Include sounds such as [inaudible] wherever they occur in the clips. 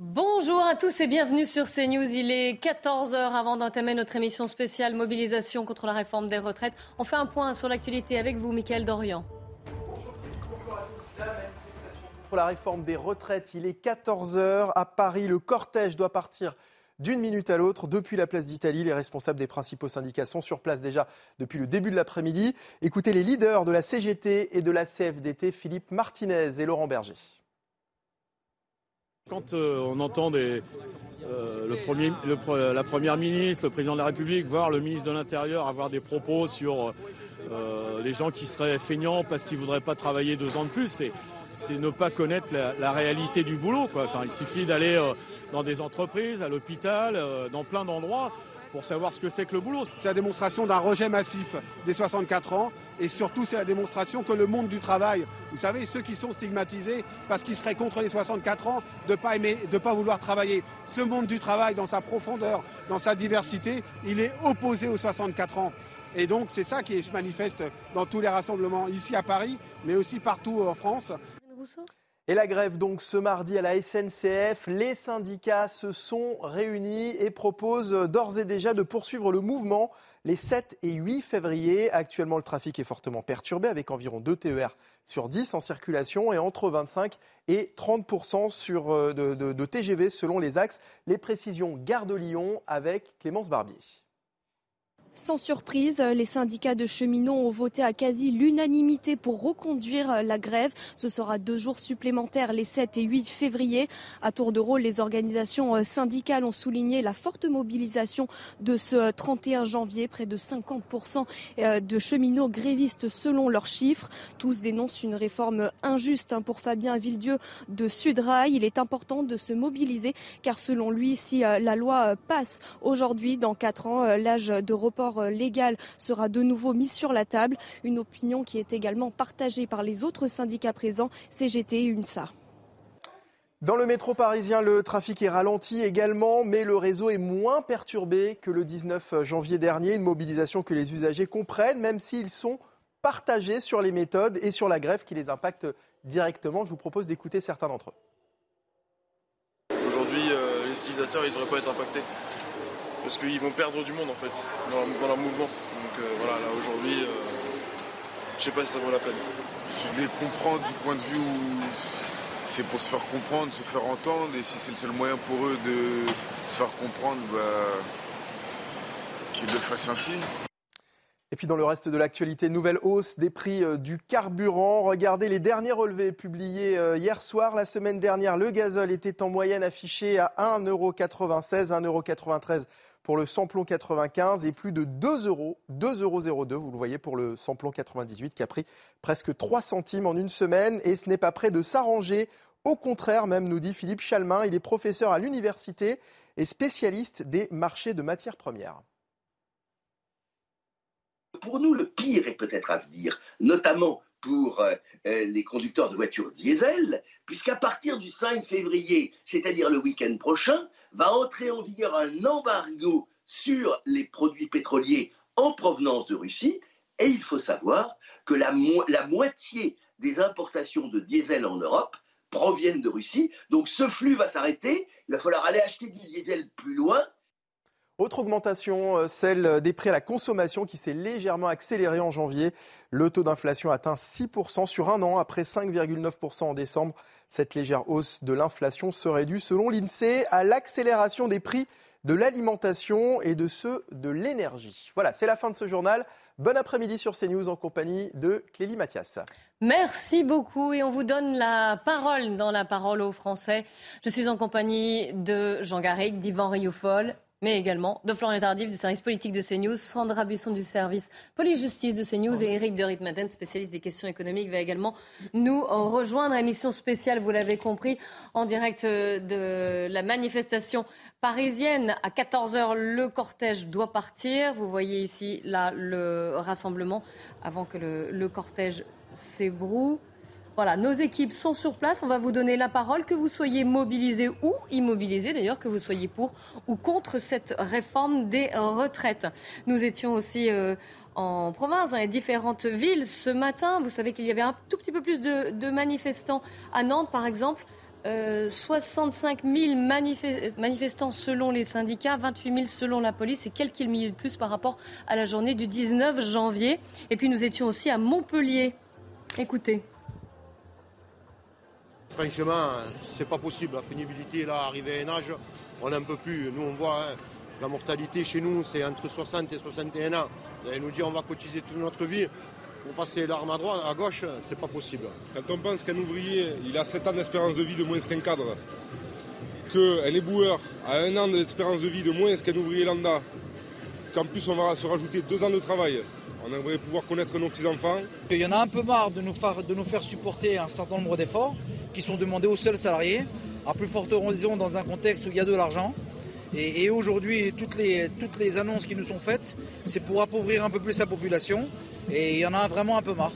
Bonjour à tous et bienvenue sur CNews. Il est 14h avant d'entamer notre émission spéciale mobilisation contre la réforme des retraites. On fait un point sur l'actualité avec vous, Mickaël Dorian. Pour la réforme des retraites, il est 14h à Paris. Le cortège doit partir d'une minute à l'autre depuis la place d'Italie. Les responsables des principaux syndicats sont sur place déjà depuis le début de l'après-midi. Écoutez les leaders de la CGT et de la CFDT, Philippe Martinez et Laurent Berger. Quand euh, on entend euh, la Première ministre, le Président de la République, voire le ministre de l'Intérieur avoir des propos sur euh, les gens qui seraient feignants parce qu'ils ne voudraient pas travailler deux ans de plus, c'est ne pas connaître la, réalité du boulot. Il suffit d'aller dans des entreprises, à l'hôpital, dans plein d'endroits pour savoir ce que c'est que le boulot. C'est la démonstration d'un rejet massif des 64 ans et surtout c'est la démonstration que le monde du travail, vous savez, ceux qui sont stigmatisés parce qu'ils seraient contre les 64 ans de ne pas aimer, de pas vouloir travailler. Ce monde du travail, dans sa profondeur, dans sa diversité, il est opposé aux 64 ans. Et donc c'est ça qui se manifeste dans tous les rassemblements ici à Paris, mais aussi partout en France. Et la grève donc ce mardi à la SNCF, les syndicats se sont réunis et proposent d'ores et déjà de poursuivre le mouvement les 7 et 8 février. Actuellement, le trafic est fortement perturbé avec environ 2 TER sur 10 en circulation et entre 25 et 30 sur, de, de, de TGV selon les axes. Les précisions Gare de Lyon avec Clémence Barbier. Sans surprise, les syndicats de cheminots ont voté à quasi l'unanimité pour reconduire la grève. Ce sera deux jours supplémentaires les 7 et 8 février. À tour de rôle, les organisations syndicales ont souligné la forte mobilisation de ce 31 janvier. Près de 50% de cheminots grévistes selon leurs chiffres. Tous dénoncent une réforme injuste pour Fabien Villedieu de Sudrail. Il est important de se mobiliser car selon lui, si la loi passe aujourd'hui, dans quatre ans, l'âge de report légal sera de nouveau mis sur la table. Une opinion qui est également partagée par les autres syndicats présents, CGT et UNSA. Dans le métro parisien, le trafic est ralenti également, mais le réseau est moins perturbé que le 19 janvier dernier. Une mobilisation que les usagers comprennent, même s'ils sont partagés sur les méthodes et sur la grève qui les impacte directement. Je vous propose d'écouter certains d'entre eux. Aujourd'hui, euh, les utilisateurs, ne devraient pas être impactés parce qu'ils vont perdre du monde en fait dans, dans leur mouvement. Donc euh, voilà, là aujourd'hui, euh, je sais pas si ça vaut la peine. Je les comprends du point de vue où c'est pour se faire comprendre, se faire entendre, et si c'est le seul moyen pour eux de se faire comprendre, bah, qu'ils le fassent ainsi. Et puis dans le reste de l'actualité, nouvelle hausse des prix du carburant. Regardez les derniers relevés publiés hier soir. La semaine dernière, le gazole était en moyenne affiché à 1,96€, 1,93€ pour le samplon 95 et plus de 2 euros, 2,02 euros, vous le voyez, pour le samplon 98 qui a pris presque 3 centimes en une semaine. Et ce n'est pas prêt de s'arranger. Au contraire, même, nous dit Philippe Chalmin. Il est professeur à l'université et spécialiste des marchés de matières premières. Pour nous, le pire est peut-être à venir, notamment pour euh, les conducteurs de voitures diesel, puisqu'à partir du 5 février, c'est-à-dire le week-end prochain, va entrer en vigueur un embargo sur les produits pétroliers en provenance de Russie. Et il faut savoir que la, la moitié des importations de diesel en Europe proviennent de Russie. Donc ce flux va s'arrêter. Il va falloir aller acheter du diesel plus loin. Autre augmentation, celle des prix à la consommation qui s'est légèrement accélérée en janvier. Le taux d'inflation atteint 6% sur un an après 5,9% en décembre. Cette légère hausse de l'inflation serait due, selon l'INSEE, à l'accélération des prix de l'alimentation et de ceux de l'énergie. Voilà, c'est la fin de ce journal. Bon après-midi sur CNews en compagnie de Clélie Mathias. Merci beaucoup et on vous donne la parole dans la parole aux Français. Je suis en compagnie de Jean Garrigue, d'Yvan Rioufol mais également de Florian Tardif du service politique de CNews, Sandra Buisson du service police-justice de CNews et Eric de Ritmaten, spécialiste des questions économiques, va également nous rejoindre. Émission spéciale, vous l'avez compris, en direct de la manifestation parisienne. À 14h, le cortège doit partir. Vous voyez ici là le rassemblement avant que le, le cortège s'ébroue. Voilà, nos équipes sont sur place. On va vous donner la parole, que vous soyez mobilisés ou immobilisés, d'ailleurs, que vous soyez pour ou contre cette réforme des retraites. Nous étions aussi euh, en province, dans les différentes villes ce matin. Vous savez qu'il y avait un tout petit peu plus de, manifestants à Nantes, par exemple. 65 euh, 000 manifestants selon les syndicats, 28 000 selon la police et quelques milliers de plus par rapport à la journée du 19 janvier. Et puis nous étions aussi à Montpellier. Écoutez. Franchement, c'est pas possible. La pénibilité, là, arrivé à un âge, on n'en peut plus. Nous, on voit, hein, la mortalité chez nous, c'est entre 60 et 61 ans. Vous allez nous dire, on va cotiser toute notre vie. Pour passer l'arme à droite, à gauche, c'est pas possible. Quand on pense qu'un ouvrier, il a 7 ans d'espérance de vie de moins qu'un cadre, qu'un éboueur a un an d'espérance de vie de moins qu'un ouvrier lambda, qu'en plus on va se rajouter 2 ans de travail, on aimerait pouvoir connaître nos petits-enfants. Il y en a un peu marre de nous faire, de nous faire supporter un certain nombre d'efforts qui sont demandés aux seuls salariés, à plus forte raison dans un contexte où il y a de l'argent. Et, aujourd'hui, toutes les, toutes les annonces qui nous sont faites, c'est pour appauvrir un peu plus la population. Et il y en a vraiment un peu marre.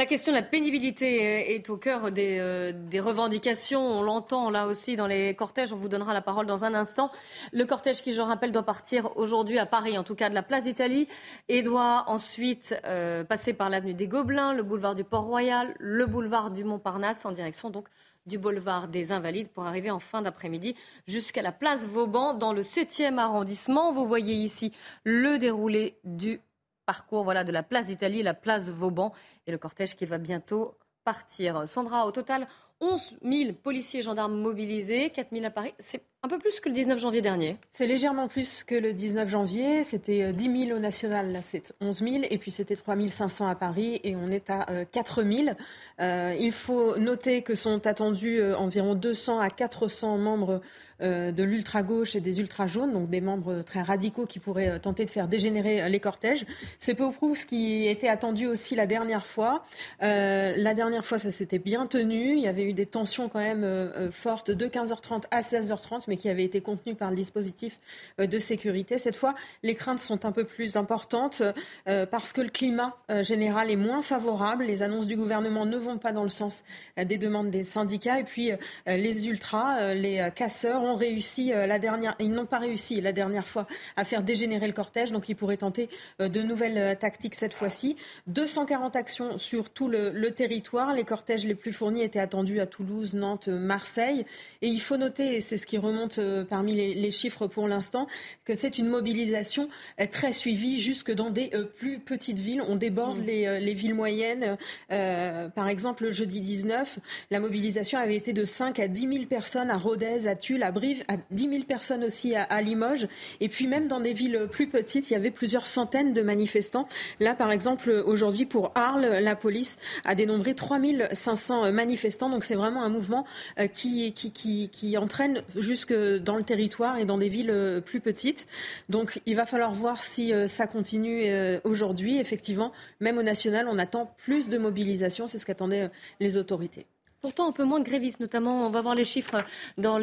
La question de la pénibilité est au cœur euh, des, revendications. On l'entend là aussi dans les cortèges. On vous donnera la parole dans un instant. Le cortège qui, je rappelle, doit partir aujourd'hui à Paris, en tout cas de la place d'Italie, et doit ensuite euh, passer par l'avenue des Gobelins, le boulevard du Port-Royal, le boulevard du Montparnasse, en direction donc du boulevard des Invalides pour arriver en fin d'après-midi jusqu'à la place Vauban dans le 7e arrondissement. Vous voyez ici le déroulé du parcours voilà, de la place d'Italie, la place Vauban et le cortège qui va bientôt partir. Sandra, au total, 11 000 policiers et gendarmes mobilisés, 4 000 à Paris. C'est un peu plus que le 19 janvier dernier. C'est légèrement plus que le 19 janvier. C'était 10 euh, 000 au national, là c'est 11 000. Et puis c'était 3 500 à Paris et on est à 4 euh, 000. Euh, il faut noter que sont attendus environ 200 à 400 membres euh, de l'ultra-gauche et des ultra-jaunes, donc des membres très radicaux qui pourraient euh, tenter de faire dégénérer euh, les cortèges. C'est peu ou prou ce qui était attendu aussi la dernière fois. la dernière fois, ça s'était bien tenu. Il y avait eu des tensions quand même fortes de 15h30 à 16h30, mais qui avaient été contenues par le dispositif de sécurité. Cette fois, les craintes sont un peu plus importantes parce que le climat général est moins favorable. Les annonces du gouvernement ne vont pas dans le sens des demandes des syndicats. Et puis, les ultras, les casseurs, réussi euh, la dernière, ils n'ont pas réussi la dernière fois à faire dégénérer le cortège, donc ils pourraient tenter euh, de nouvelles euh, tactiques cette fois-ci. 240 actions sur tout le, territoire. Les cortèges les plus fournis étaient attendus à Toulouse, Nantes, Marseille. Et il faut noter, et c'est ce qui remonte parmi les, chiffres pour l'instant, que c'est une mobilisation très suivie jusque dans des plus petites villes. On déborde mmh. les, villes moyennes. par exemple, le jeudi 19, la mobilisation avait été de 5 à 10 000 personnes à Rodez, à Tulle, à à 10 000 personnes aussi à, Limoges. Et puis même dans des villes plus petites, il y avait plusieurs centaines de manifestants. Là, par exemple, aujourd'hui, pour Arles, la police a dénombré 3 500 manifestants. Donc c'est vraiment un mouvement euh, qui, qui, qui, qui entraîne jusque dans le territoire et dans des villes euh, plus petites. Donc il va falloir voir si euh, ça continue aujourd'hui. Effectivement, même au national, on attend plus de mobilisation. C'est ce qu'attendaient les autorités. Pourtant, un peu moins de grévistes, notamment, on va voir les chiffres dans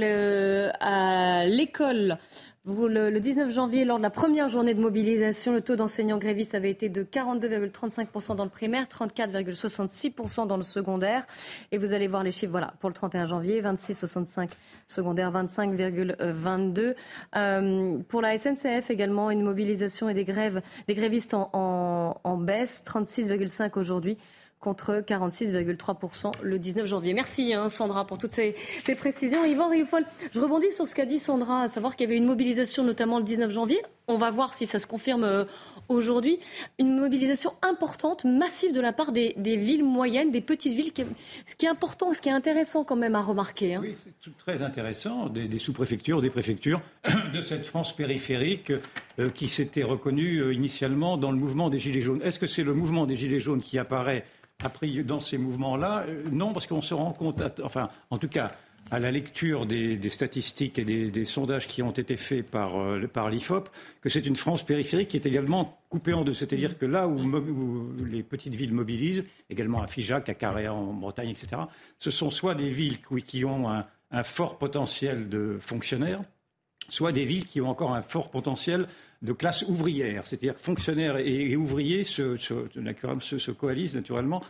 à l'école. Le, le 19 janvier, lors de la première journée de mobilisation, le taux d'enseignants grévistes avait été de 42,35% dans le primaire, 34,66% dans le secondaire. Et vous allez voir les chiffres, voilà, pour le 31 janvier, 26,65 secondaire, 25,22. Euh, pour la SNCF également, une mobilisation et des grèves, des grévistes en, en, en baisse, 36,5 aujourd'hui contre 46,3% le 19 janvier. Merci hein, Sandra pour toutes ces, précisions. Yvan Rioufol, je rebondis sur ce qu'a dit Sandra, à savoir qu'il y avait une mobilisation notamment le 19 janvier. On va voir si ça se confirme euh, aujourd'hui. Une mobilisation importante, massive de la part des, villes moyennes, des petites villes. ce qui est important, ce qui est intéressant quand même à remarquer. Hein. Oui, c'est très intéressant. Des, sous-préfectures, des préfectures [coughs] de cette France périphérique euh, qui s'était reconnue euh, initialement dans le mouvement des Gilets jaunes. Est-ce que c'est le mouvement des Gilets jaunes qui apparaît après, dans ces mouvements-là, euh, non, parce qu'on se rend compte, enfin, en tout cas, à la lecture des, statistiques et des, sondages qui ont été faits par, euh, par l'IFOP que c'est une France périphérique qui est également coupée en deux. C'est-à-dire que là où, les petites villes mobilisent, également à Figeac, à Carré en Bretagne, etc., ce sont soit des villes qui, ont un, fort potentiel de fonctionnaires, soit des villes qui ont encore un fort potentiel de classe ouvrière. C'est-à-dire fonctionnaires et, ouvriers se, se coalisent naturellement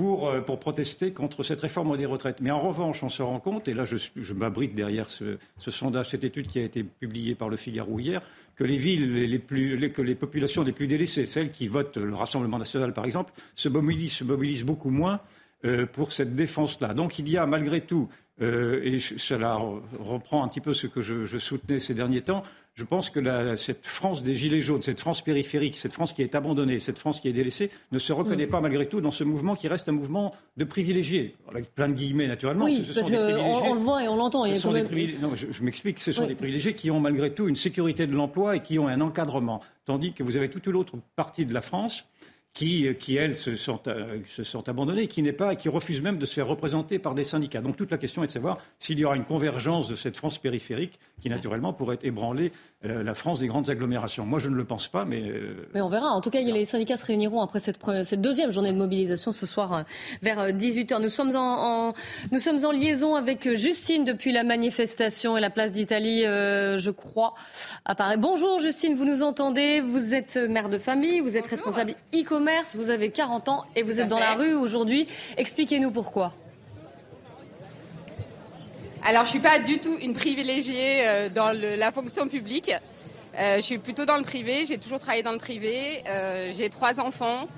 euh, pour, protester contre cette réforme des retraites. Mais en revanche, on se rend compte, et là je, m'abrite derrière ce, sondage, cette étude qui a été publiée par le Figaro hier, que les villes les plus, que les populations les plus délaissées, celles qui votent le Rassemblement national par exemple, se mobilisent, beaucoup moins euh, pour cette défense-là. Donc il y a malgré tout, euh, et cela reprend un petit peu ce que je soutenais ces derniers temps, je pense que cette France des Gilets jaunes, cette France périphérique, cette France qui est abandonnée, cette France qui est délaissée, ne se reconnaît mm. pas malgré tout dans ce mouvement qui reste un mouvement de privilégiés, avec plein de guillemets naturellement. Oui, parce qu'on le voit et on l'entend. Non, je, m'explique, ce sont des privilégiés qui ont malgré tout une sécurité de l'emploi et qui ont un encadrement. Tandis que vous avez toute l'autre partie de la France qui, qui elles, se sont, euh, se abandonnées, qui n'est pas, qui refusent même de se faire représenter par des syndicats. Donc toute la question est de savoir s'il y aura une convergence de cette France périphérique qui, naturellement, pourrait ébranler euh, la France des grandes agglomérations. Moi, je ne le pense pas, mais... Euh, mais on verra. En tout cas, les syndicats se réuniront après cette, cette deuxième journée de mobilisation ce soir vers 18h. Nous sommes en, nous sommes en liaison avec Justine depuis la manifestation et la place d'Italie, je crois, apparaît. Bonjour Justine, vous nous entendez Vous êtes mère de famille, vous êtes responsable e vous avez 40 ans et vous êtes dans la rue aujourd'hui. Expliquez-nous pourquoi. Alors, je suis pas du tout une privilégiée euh, dans la fonction publique. Euh, je suis plutôt dans le privé. J'ai toujours travaillé dans le privé. Euh, j'ai trois enfants.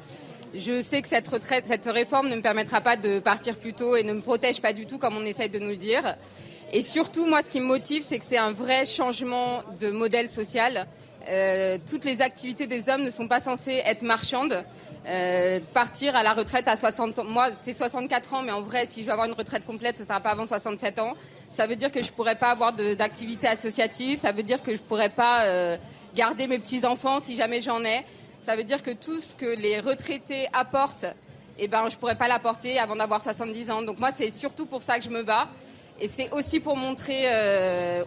Je sais que cette retraite, cette réforme ne me permettra pas de partir plus tôt et ne me protège pas du tout comme on essaye de nous le dire. Et surtout, moi, ce qui me motive, c'est que c'est un vrai changement de modèle social. Toutes les activités des hommes ne sont pas censées être marchandes. Euh, partir à la retraite à 60 ans, moi c'est 64 ans, mais en vrai, si je veux avoir une retraite complète, ce sera pas avant 67 ans. Ça veut dire que je ne pourrais pas avoir d'activité associative, ça veut dire que je ne pourrais pas euh, garder mes petits-enfants si jamais j'en ai. Ça veut dire que tout ce que les retraités apportent, eh ben, je pourrais pas l'apporter avant d'avoir 70 ans. Donc moi, c'est surtout pour ça que je me bats. Et c'est aussi pour montrer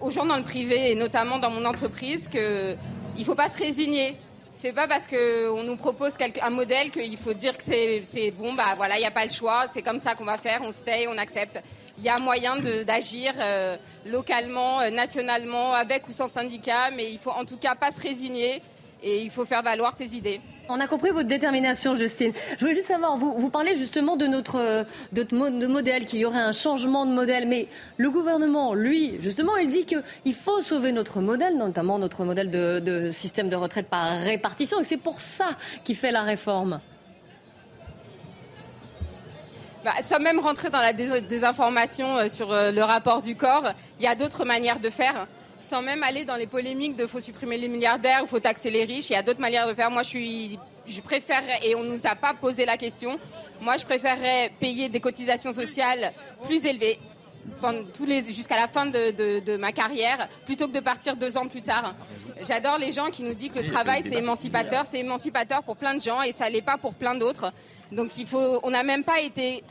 aux gens dans le privé et notamment dans mon entreprise que il faut pas se résigner. C'est pas parce qu'on nous propose un modèle qu'il faut dire que c'est bon, bah voilà, il n'y a pas le choix, c'est comme ça qu'on va faire, on se tait, on accepte. Il y a moyen d'agir euh, localement, euh, nationalement, avec ou sans syndicat, mais il faut en tout cas pas se résigner et il faut faire valoir ses idées. On a compris votre détermination, Justine. Je voulais juste savoir, vous, parlez justement de notre de, modèle, qu'il y aurait un changement de modèle, mais le gouvernement, lui, justement, il dit qu'il faut sauver notre modèle, notamment notre modèle de, système de retraite par répartition, et c'est pour ça qu'il fait la réforme. Bah, sans même rentrer dans la désinformation euh, sur euh, le rapport du corps, il y a d'autres manières de faire sans même aller dans les polémiques de faut supprimer les milliardaires ou faut taxer les riches. Il y a d'autres manières de faire. Moi, je suis, je préférerais, et on ne nous a pas posé la question, moi, je préférerais payer des cotisations sociales plus élevées jusqu'à la fin de, ma carrière, plutôt que de partir deux ans plus tard. J'adore les gens qui nous disent que le travail c'est émancipateur, c'est émancipateur pour plein de gens et ça l'est pas pour plein d'autres. Donc il faut, on n'a même pas été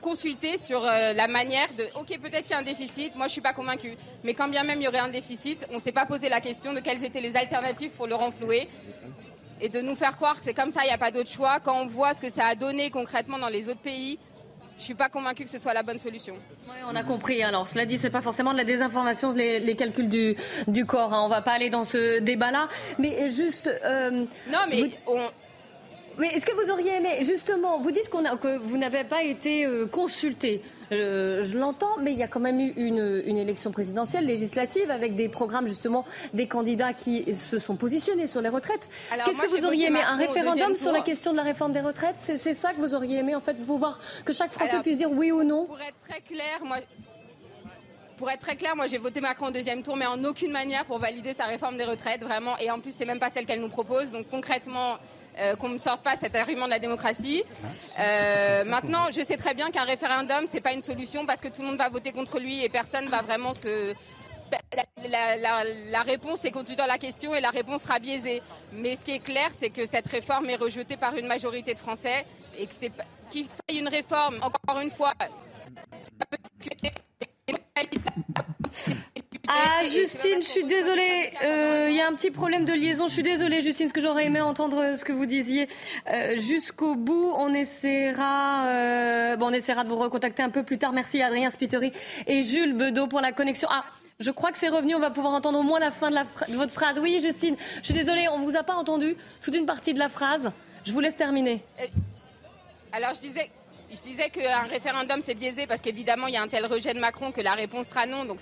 consulter sur euh, la manière de, ok, peut-être qu'il y a un déficit, moi je suis pas convaincu, mais quand bien même il y aurait un déficit, on ne s'est pas posé la question de quelles étaient les alternatives pour le renflouer et de nous faire croire que c'est comme ça, il n'y a pas d'autre choix. Quand on voit ce que ça a donné concrètement dans les autres pays, je suis pas convaincu que ce soit la bonne solution. Oui, on a compris. Alors, cela dit, c'est pas forcément de la désinformation, les, calculs du, du corps. Hein. On va pas aller dans ce débat-là. Mais juste. Euh, non, mais on, mais est-ce que vous auriez aimé, justement, vous dites que vous n'avez pas été euh, consulté. Euh, je l'entends, mais il y a quand même eu une, élection présidentielle, législative, avec des programmes justement des candidats qui se sont positionnés sur les retraites. Qu'est-ce que vous auriez aimé Un référendum sur la question de la réforme des retraites? C'est ça que vous auriez aimé, en fait, vous voir que chaque Français puisse dire oui ou non? Pour être très clair, moi, pour être très clair, moi j'ai voté Macron au deuxième tour, mais en aucune manière pour valider sa réforme des retraites, vraiment. Et en plus, c'est même pas celle qu'elle nous propose. Donc concrètement, euh, qu'on ne sorte pas cet argument de la démocratie. Euh, maintenant, je sais très bien qu'un référendum, c'est pas une solution parce que tout le monde va voter contre lui et personne va vraiment se. La, réponse est conduite dans la question et la réponse sera biaisée. Mais ce qui est clair, c'est que cette réforme est rejetée par une majorité de Français et que c'est qu'il faille une réforme, encore une fois, ça peut Ah, Justine, je suis désolée. Euh, il y a un petit problème de liaison. Je suis désolée, Justine, ce que j'aurais aimé entendre ce que vous disiez euh, jusqu'au bout. On essaiera, euh, bon, on essaiera de vous recontacter un peu plus tard. Merci Adrien Spiteri et Jules Bedeau pour la connexion. Ah, je crois que c'est revenu. On va pouvoir entendre au moins la fin de, la de votre phrase. Oui, Justine, je suis désolée, on ne vous a pas entendu toute une partie de la phrase. Je vous laisse terminer. Alors, je disais, je disais qu'un référendum c'est biaisé parce qu'évidemment il y a un tel rejet de Macron que la réponse sera non. Donc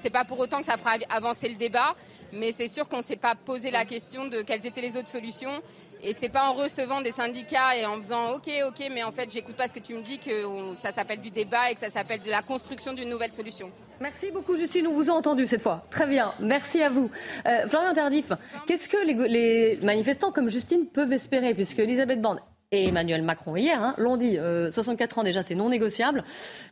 c'est pas pour autant que ça fera avancer le débat, mais c'est sûr qu'on ne s'est pas posé la question de quelles étaient les autres solutions. Et c'est pas en recevant des syndicats et en faisant OK, OK, mais en fait j'écoute pas ce que tu me dis que ça s'appelle du débat et que ça s'appelle de la construction d'une nouvelle solution. Merci beaucoup Justine, on vous a entendu cette fois. Très bien, merci à vous. Euh, Florian Tardif, qu'est-ce que les, manifestants comme Justine peuvent espérer? Puisque Elisabeth Borne et Emmanuel Macron hier hein, l'ont dit. 64 euh, ans déjà, c'est non négociable.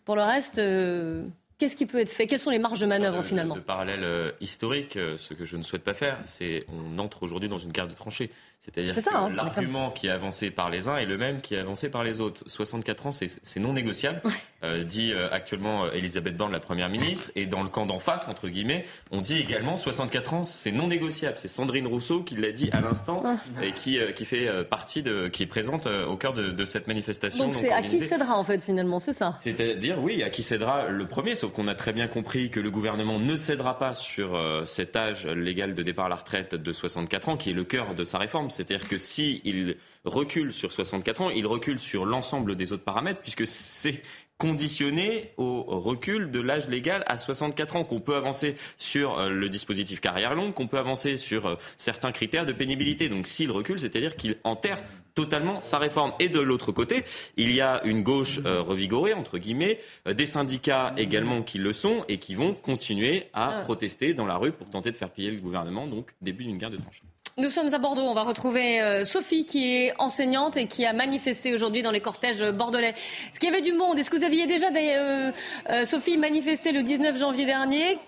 Pour le reste, euh, Qu'est-ce qui peut être fait? Quelles sont les marges de manœuvre finalement? Le parallèle euh, historique, ce que je ne souhaite pas faire, c'est on entre aujourd'hui dans une guerre de tranchées. C'est-à-dire que hein, l'argument qui est avancé par les uns est le même qui est avancé par les autres. 64 ans, c'est non négociable, euh, dit euh, actuellement euh, Elisabeth Borne, la Première ministre. Et dans le camp d'en face, entre guillemets, on dit également 64 ans, c'est non négociable. C'est Sandrine Rousseau qui l'a dit à l'instant et qui, qui fait partie de, qui est présente au cœur de, cette manifestation. Donc c'est à qui cédera en fait finalement, c'est ça? C'est-à-dire, oui, à qui cédera le premier, sauf qu'on a très bien compris que le gouvernement ne cédera pas sur cet âge légal de départ à la retraite de 64 ans, qui est le cœur de sa réforme. C'est-à-dire que s'il recule sur 64 ans, il recule sur l'ensemble des autres paramètres, puisque c'est conditionné au recul de l'âge légal à 64 ans, qu'on peut avancer sur euh, le dispositif carrière longue, qu'on peut avancer sur euh, certains critères de pénibilité. Donc s'il recule, c'est-à-dire qu'il enterre totalement sa réforme. Et de l'autre côté, il y a une gauche euh, revigorée, entre guillemets, des syndicats également qui le sont et qui vont continuer à ah. protester dans la rue pour tenter de faire plier le gouvernement, donc début d'une guerre de tranchées. Nous sommes à Bordeaux. On va retrouver euh, Sophie, qui est enseignante et qui a manifesté aujourd'hui dans les cortèges bordelais. Est-ce qu'il y avait du monde Est-ce que vous aviez déjà, euh, euh, Sophie, manifesté le 19 janvier dernier?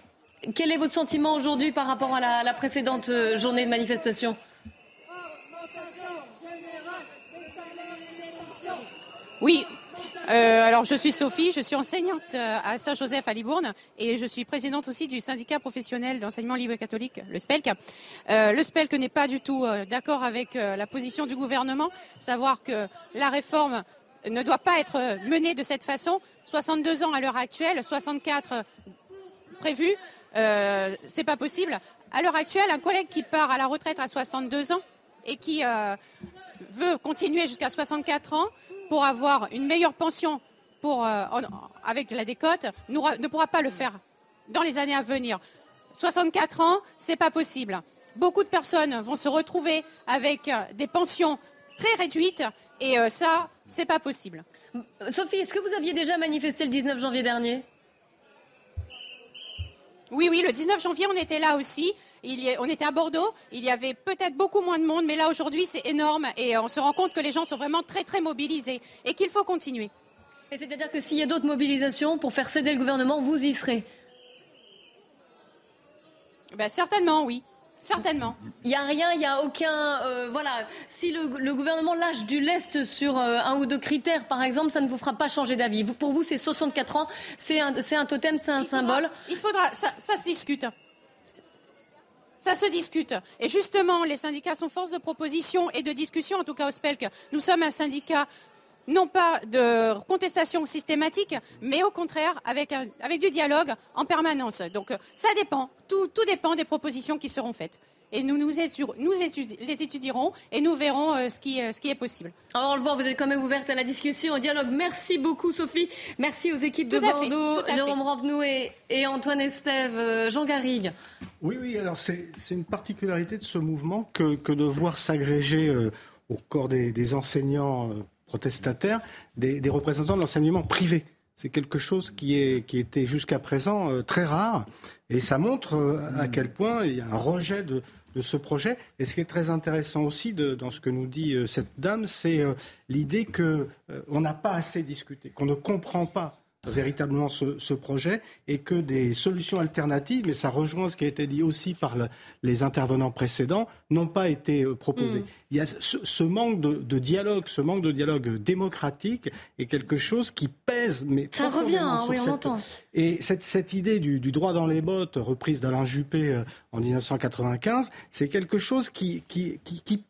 Quel est votre sentiment aujourd'hui par rapport à la, la précédente journée de manifestation? Oui, euh, alors, je suis Sophie, je suis enseignante euh, à Saint-Joseph à Libourne et je suis présidente aussi du syndicat professionnel d'enseignement libre catholique, le SPELC. Euh, le SPELC n'est pas du tout d'accord avec la position du gouvernement, savoir que la réforme ne doit pas être menée de cette façon. 62 ans à l'heure actuelle, 64 prévus, c'est pas possible. À l'heure actuelle, un collègue qui part à la retraite à 62 ans et qui veut continuer jusqu'à 64 ans pour avoir une meilleure pension pour, euh, avec la décote ne pourra pas le faire dans les années à venir. 64 ans, c'est pas possible. Beaucoup de personnes vont se retrouver avec euh, des pensions très réduites et euh, ça, c'est pas possible. Sophie, est-ce que vous aviez déjà manifesté le 19 janvier dernier? Oui, oui, le 19 janvier, on était là aussi on était à Bordeaux, il y avait peut-être beaucoup moins de monde, mais là aujourd'hui c'est énorme et on se rend compte que les gens sont vraiment très très mobilisés et qu'il faut continuer. C'est-à-dire que s'il y a d'autres mobilisations pour faire céder le gouvernement, vous y serez? Ben, Certainement, oui. Certainement. Il n'y a rien, il n'y a aucun. Euh, voilà. Si le, gouvernement lâche du lest sur euh, un ou deux critères, par exemple, ça ne vous fera pas changer d'avis. Pour vous, c'est 64 ans, c'est un, un, totem, c'est un symbole. il faudra. Ça, ça se discute. Ça se discute. Et justement, les syndicats sont force de proposition et de discussion, en tout cas au SPELC. Nous sommes un syndicat non pas de contestation systématique, mais au contraire avec, du dialogue en permanence. Donc ça dépend, tout dépend des propositions qui seront faites et nous, nous, nous les étudierons et nous verrons euh, ce, qui, euh, ce qui est possible. Alors on le voit, vous êtes quand même ouverte à la discussion, au dialogue. Merci beaucoup Sophie. Merci aux équipes de Bordeaux, Jérôme Rampenou et, et, Antoine Estève, euh, Jean Garrigue. Oui, oui, alors c'est une particularité de ce mouvement que, que de voir s'agréger au corps des, des enseignants protestataires des, des représentants de l'enseignement privé. C'est quelque chose qui, est, qui était jusqu'à présent très rare et ça montre à quel point il y a un rejet de, de ce projet. Et ce qui est très intéressant aussi dans ce que nous dit euh, cette dame, c'est euh, l'idée qu'on euh, n'a pas assez discuté, qu'on ne comprend pas véritablement ce, projet et que des solutions alternatives, mais ça rejoint ce qui a été dit aussi par les intervenants précédents, n'ont pas été euh, proposées. Mm. Il y a ce, manque de, dialogue, ce manque de dialogue démocratique est quelque chose qui pèse. Mais ça revient, hein, oui, on entend. Et cette, idée du, droit dans les bottes, reprise d'Alain Juppé euh, en 1995, c'est quelque chose qui, qui,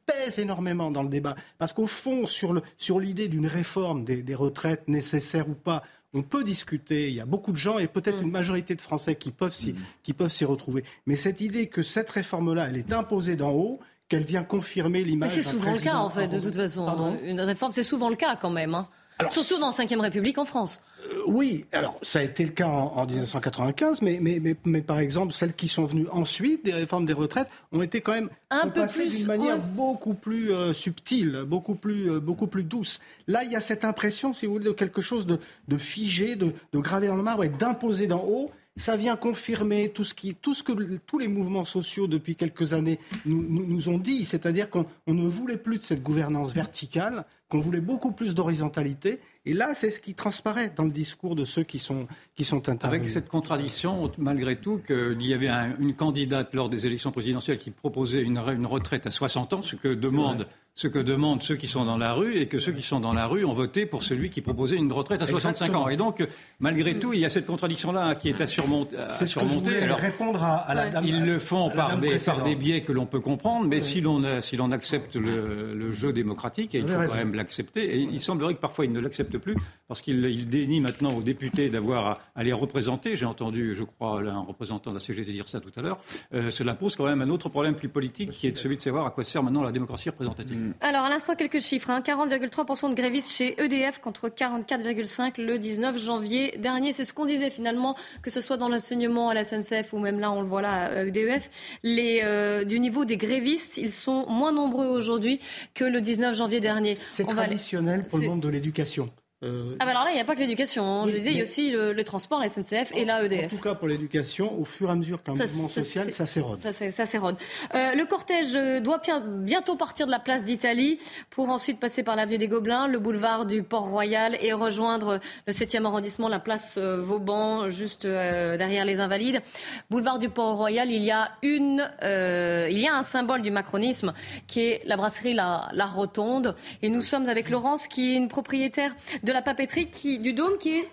pèse énormément dans le débat. Parce qu'au fond, sur l'idée d'une réforme des retraites nécessaires ou pas, on peut discuter, il y a beaucoup de gens et peut-être mm. une majorité de Français qui peuvent s'y, mm. qui peuvent s'y retrouver. Mais cette idée que cette réforme-là, elle est imposée d'en haut, qu'elle vient confirmer l'image. Mais c'est souvent le cas, en fait, de toute façon. Une réforme, c'est souvent le cas quand même. Hein. Surtout dans la Ve République en France. Euh, oui, alors ça a été le cas en, 1995, mais, mais, mais, par exemple, celles qui sont venues ensuite, des réformes des retraites, ont été quand même un peu passées d'une manière beaucoup plus euh, subtile, beaucoup plus, euh, beaucoup plus douce. Là, il y a cette impression, si vous voulez, de quelque chose de, de figé, de, de gravé dans le marbre et d'imposé d'en haut ça vient confirmer tout ce, qui, tout ce que tous les mouvements sociaux depuis quelques années nous, nous ont dit, c'est-à-dire qu'on ne voulait plus de cette gouvernance verticale, qu'on voulait beaucoup plus d'horizontalité. Et là, c'est ce qui transparaît dans le discours de ceux qui sont, qui sont intervenus. Avec cette contradiction, malgré tout, qu'il y avait une candidate lors des élections présidentielles qui proposait une, une retraite à 60 ans, ce que demande ce que demandent ceux qui sont dans la rue et que ceux qui sont dans la rue ont voté pour celui qui proposait une retraite à 65 ans. Et donc, malgré tout, il y a cette contradiction-là qui est à surmonter. C'est ce Alors, répondre à, la dame. Ils le font par des, par des, biais que l'on peut comprendre, mais si l'on si l'on accepte le, jeu démocratique, et il faut quand même l'accepter, et il semblerait que parfois il ne l'accepte plus parce qu'il il dénie maintenant aux députés d'avoir à, les représenter. J'ai entendu, je crois, un représentant de la CGT dire ça tout à l'heure. Euh, cela pose quand même un autre problème plus politique qui est celui de savoir à quoi sert maintenant la démocratie représentative. Alors, à l'instant, quelques chiffres. 40,3% hein. de grévistes chez EDF contre 44,5% le 19 janvier dernier. C'est ce qu'on disait finalement, que ce soit dans l'enseignement à la SNCF ou même là, on le voit là, à EDF. Les, euh, du niveau des grévistes, ils sont moins nombreux aujourd'hui que le 19 janvier dernier. C'est traditionnel pour le monde de l'éducation. Euh, ah bah alors là, il n'y a pas que l'éducation. Hein. Je disais, il y a aussi le, transport, la SNCF et la EDF. En tout cas, pour l'éducation, au fur et à mesure qu'un mouvement social, ça s'érode. Ça, s'érode. Euh, le cortège doit bientôt partir de la place d'Italie pour ensuite passer par l'avenue des Gobelins, le boulevard du Port-Royal et rejoindre le 7e arrondissement, la place euh, Vauban, juste derrière les Invalides. Boulevard du Port-Royal, il y a une, il y a un symbole du macronisme qui est la brasserie La, la Rotonde. Et nous sommes avec Laurence, qui est une propriétaire de la papeterie qui, du Dôme qui est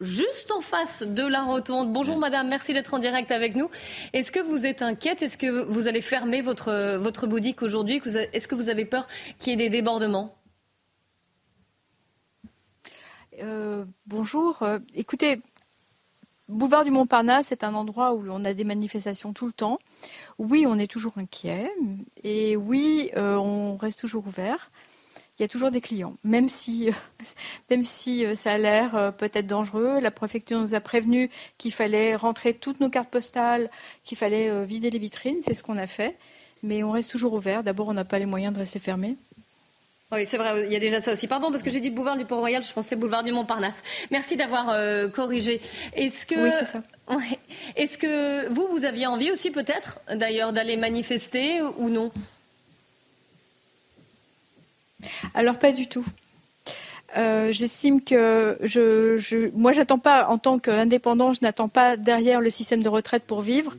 juste en face de la rotonde. Bonjour madame, merci d'être en direct avec nous. Est-ce que vous êtes inquiète? Est-ce que vous allez fermer votre, votre boutique aujourd'hui? Est-ce que vous avez peur qu'il y ait des débordements? Euh, Bonjour. Euh, écoutez, Boulevard du Montparnasse, c'est un endroit où on a des manifestations tout le temps. Oui, on est toujours inquiet. Et oui, euh, on reste toujours ouvert il y a toujours des clients, même si, [laughs] même si euh, ça a l'air euh, peut-être dangereux. La préfecture nous a prévenu qu'il fallait rentrer toutes nos cartes postales, qu'il fallait euh, vider les vitrines. C'est ce qu'on a fait. Mais on reste toujours ouvert. D'abord, on n'a pas les moyens de rester fermé. Oui, c'est vrai, il y a déjà ça aussi. Pardon, parce que j'ai dit boulevard du Port-Royal, je pensais boulevard du Montparnasse. Merci d'avoir corrigé. Est-ce que... Oui, c'est ça. Est-ce que vous, vous aviez envie aussi peut-être, d'ailleurs, d'aller manifester ou non? Alors pas du tout. Euh, j'estime que je, je moi, j'attends pas en tant qu'indépendant, je n'attends pas derrière le système de retraite pour vivre.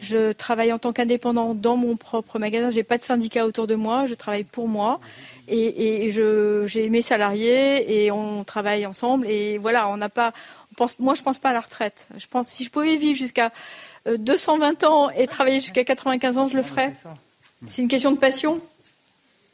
Je travaille en tant qu'indépendant dans mon propre magasin. J'ai pas de syndicat autour de moi. Je travaille pour moi et, et j'ai mes salariés et on travaille ensemble. Et voilà, on n'a pas. On pense, moi, je pense pas à la retraite. Je pense si je pouvais vivre jusqu'à 220 euh, ans et travailler jusqu'à 95 ans, je le ferais. C'est une question de passion.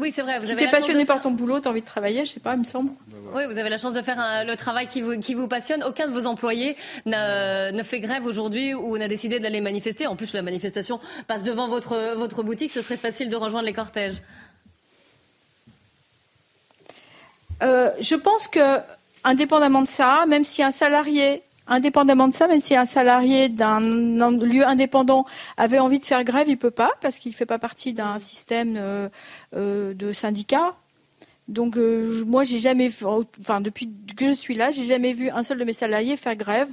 Oui, c'est vrai. Vous si tu es passionné par ton boulot, tu as envie de travailler, je sais pas, il me semble. Oui, vous avez la chance de faire le travail qui vous, qui vous passionne. Aucun de vos employés ne fait grève aujourd'hui ou n'a décidé d'aller manifester. En plus, la manifestation passe devant votre, votre boutique. Ce serait facile de rejoindre les cortèges. Euh, je pense que, indépendamment de ça, même si un salarié Indépendamment de ça, même si un salarié d'un lieu indépendant avait envie de faire grève, il peut pas parce qu'il ne fait pas partie d'un système euh, euh, de syndicat. Donc euh, moi j'ai jamais, enfin depuis que je suis là, j'ai jamais vu un seul de mes salariés faire grève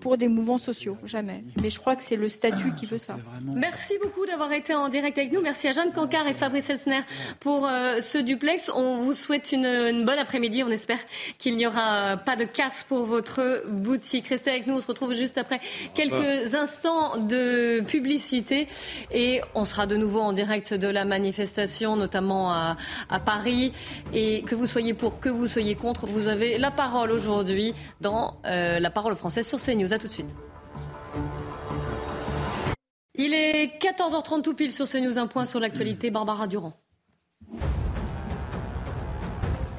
pour des mouvements sociaux, jamais. Mais je crois que c'est le statut qui veut ça. Merci beaucoup d'avoir été en direct avec nous. Merci à Jeanne Cancard et Fabrice Elsner pour euh, ce duplex. On vous souhaite une, bonne après-midi. On espère qu'il n'y aura pas de casse pour votre boutique. Restez avec nous. On se retrouve juste après quelques instants de publicité et on sera de nouveau en direct de la manifestation, notamment à, à Paris. Et que vous soyez pour, que vous soyez contre, vous avez la parole aujourd'hui dans euh, la parole française sur CNews. À tout de suite. Il est 14h30 tout pile sur CNews, un point sur l'actualité. Barbara Durand.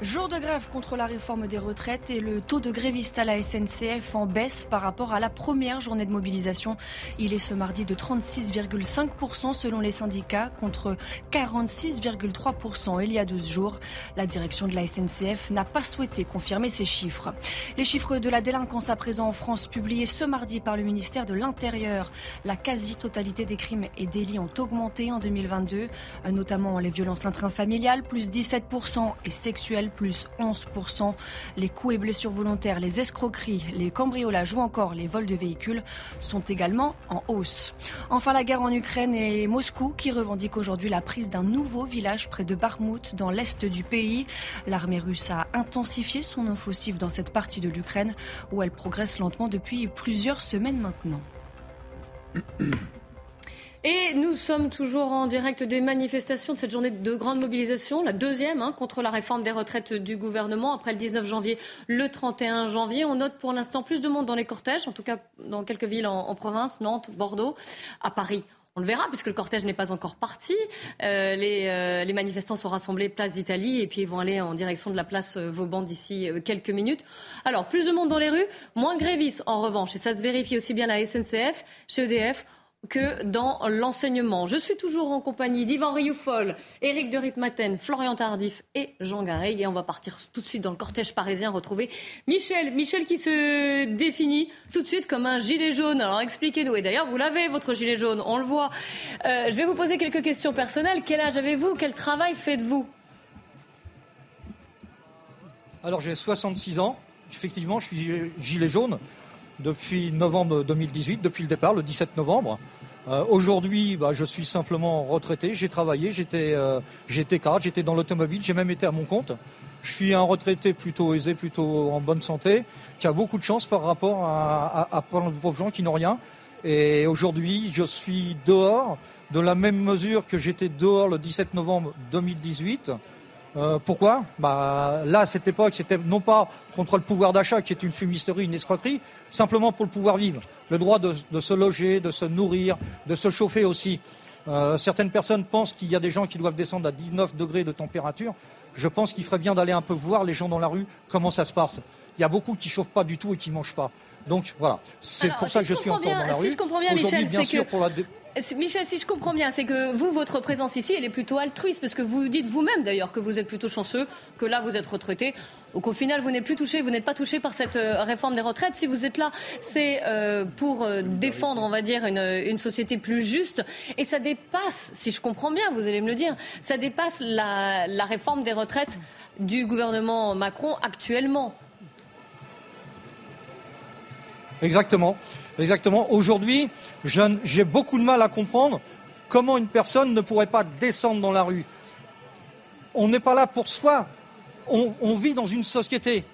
Jour de grève contre la réforme des retraites et le taux de grévistes à la SNCF en baisse par rapport à la première journée de mobilisation. Il est ce mardi de 36,5% selon les syndicats contre 46,3% il y a 12 jours. La direction de la SNCF n'a pas souhaité confirmer ces chiffres. Les chiffres de la délinquance à présent en France publiés ce mardi par le ministère de l'Intérieur. La quasi-totalité des crimes et délits ont augmenté en 2022, notamment les violences intrafamiliales, plus 17% et sexuelles plus 11%. Les coups et blessures volontaires, les escroqueries, les cambriolages ou encore les vols de véhicules sont également en hausse. Enfin, la guerre en Ukraine et Moscou qui revendique aujourd'hui la prise d'un nouveau village près de Barmout dans l'est du pays. L'armée russe a intensifié son offensive dans cette partie de l'Ukraine où elle progresse lentement depuis plusieurs semaines maintenant. [clears throat] Et nous sommes toujours en direct des manifestations de cette journée de grande mobilisation, la deuxième hein, contre la réforme des retraites du gouvernement, après le 19 janvier, le 31 janvier. On note pour l'instant plus de monde dans les cortèges, en tout cas dans quelques villes en, province, Nantes, Bordeaux, à Paris. On le verra puisque le cortège n'est pas encore parti. Euh, euh, les, manifestants sont rassemblés place d'Italie et puis ils vont aller en direction de la place euh, Vauban d'ici quelques minutes. Alors plus de monde dans les rues, moins grévistes en revanche et ça se vérifie aussi bien à la SNCF, chez EDF que dans l'enseignement. Je suis toujours en compagnie d'Yvan Rioufol, Éric de Ritmaten, Florian Tardif et Jean Garrig. Et on va partir tout de suite dans le cortège parisien retrouver Michel. Michel qui se définit tout de suite comme un gilet jaune. Alors expliquez-nous. Et d'ailleurs, vous l'avez, votre gilet jaune, on le voit. Euh, je vais vous poser quelques questions personnelles. Quel âge avez-vous? Quel travail faites-vous? Alors j'ai 66 ans. Effectivement, je suis gilet jaune depuis novembre 2018, depuis le départ, le 17 novembre. Euh, aujourd'hui, bah, je suis simplement retraité. J'ai travaillé, j'étais euh, j'étais cadre, j'étais dans l'automobile, j'ai même été à mon compte. Je suis un retraité plutôt aisé, plutôt en bonne santé, qui a beaucoup de chance par rapport à, à, à plein de pauvres gens qui n'ont rien. Et aujourd'hui, je suis dehors de la même mesure que j'étais dehors le 17 novembre 2018. Euh, pourquoi? Bah, Là, à cette époque, c'était non pas contre le pouvoir d'achat, qui est une fumisterie, une escroquerie, simplement pour le pouvoir vivre. Le droit de, se loger, de se nourrir, de se chauffer aussi. Euh, certaines personnes pensent qu'il y a des gens qui doivent descendre à 19 degrés de température. Je pense qu'il ferait bien d'aller un peu voir les gens dans la rue, comment ça se passe. Il y a beaucoup qui chauffent pas du tout et qui mangent pas. Donc voilà, c'est pour ça que je suis encore dans la rue. Si je comprends bien, Michel, bien sûr, pour la Michel, si je comprends bien, c'est que vous, votre présence ici, elle est plutôt altruiste, parce que vous dites vous-même d'ailleurs que vous êtes plutôt chanceux, que là vous êtes retraité. Donc au final, vous n'êtes plus touché, vous n'êtes pas touché par cette euh, réforme des retraites. Si vous êtes là, c'est euh, pour euh, défendre, on va dire, une, société plus juste. Et ça dépasse, si je comprends bien, vous allez me le dire, ça dépasse la, la réforme des retraites du gouvernement Macron actuellement. Exactement. Exactement. Aujourd'hui, j'ai beaucoup de mal à comprendre comment une personne ne pourrait pas descendre dans la rue. On n'est pas là pour soi. On, vit dans une société.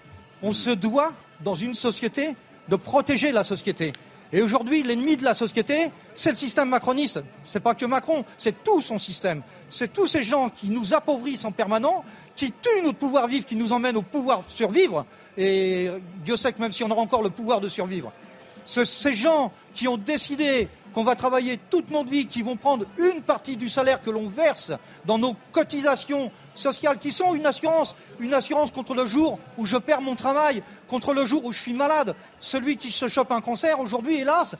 On se doit, dans une société, de protéger la société. Et aujourd'hui, l'ennemi de la société, c'est le système macroniste. C'est pas que Macron, c'est tout son système. C'est tous ces gens qui nous appauvrissent en permanence, qui tuent notre pouvoir vivre, qui nous emmènent au pouvoir survivre. Et Dieu sait que même si on aura encore le pouvoir de survivre, ces gens qui ont décidé qu'on va travailler toute notre vie, qui vont prendre une partie du salaire que l'on verse dans nos cotisations sociales, qui sont une assurance, une assurance contre le jour où je perds mon travail, contre le jour où je suis malade. Celui qui se chope un cancer, aujourd'hui, hélas,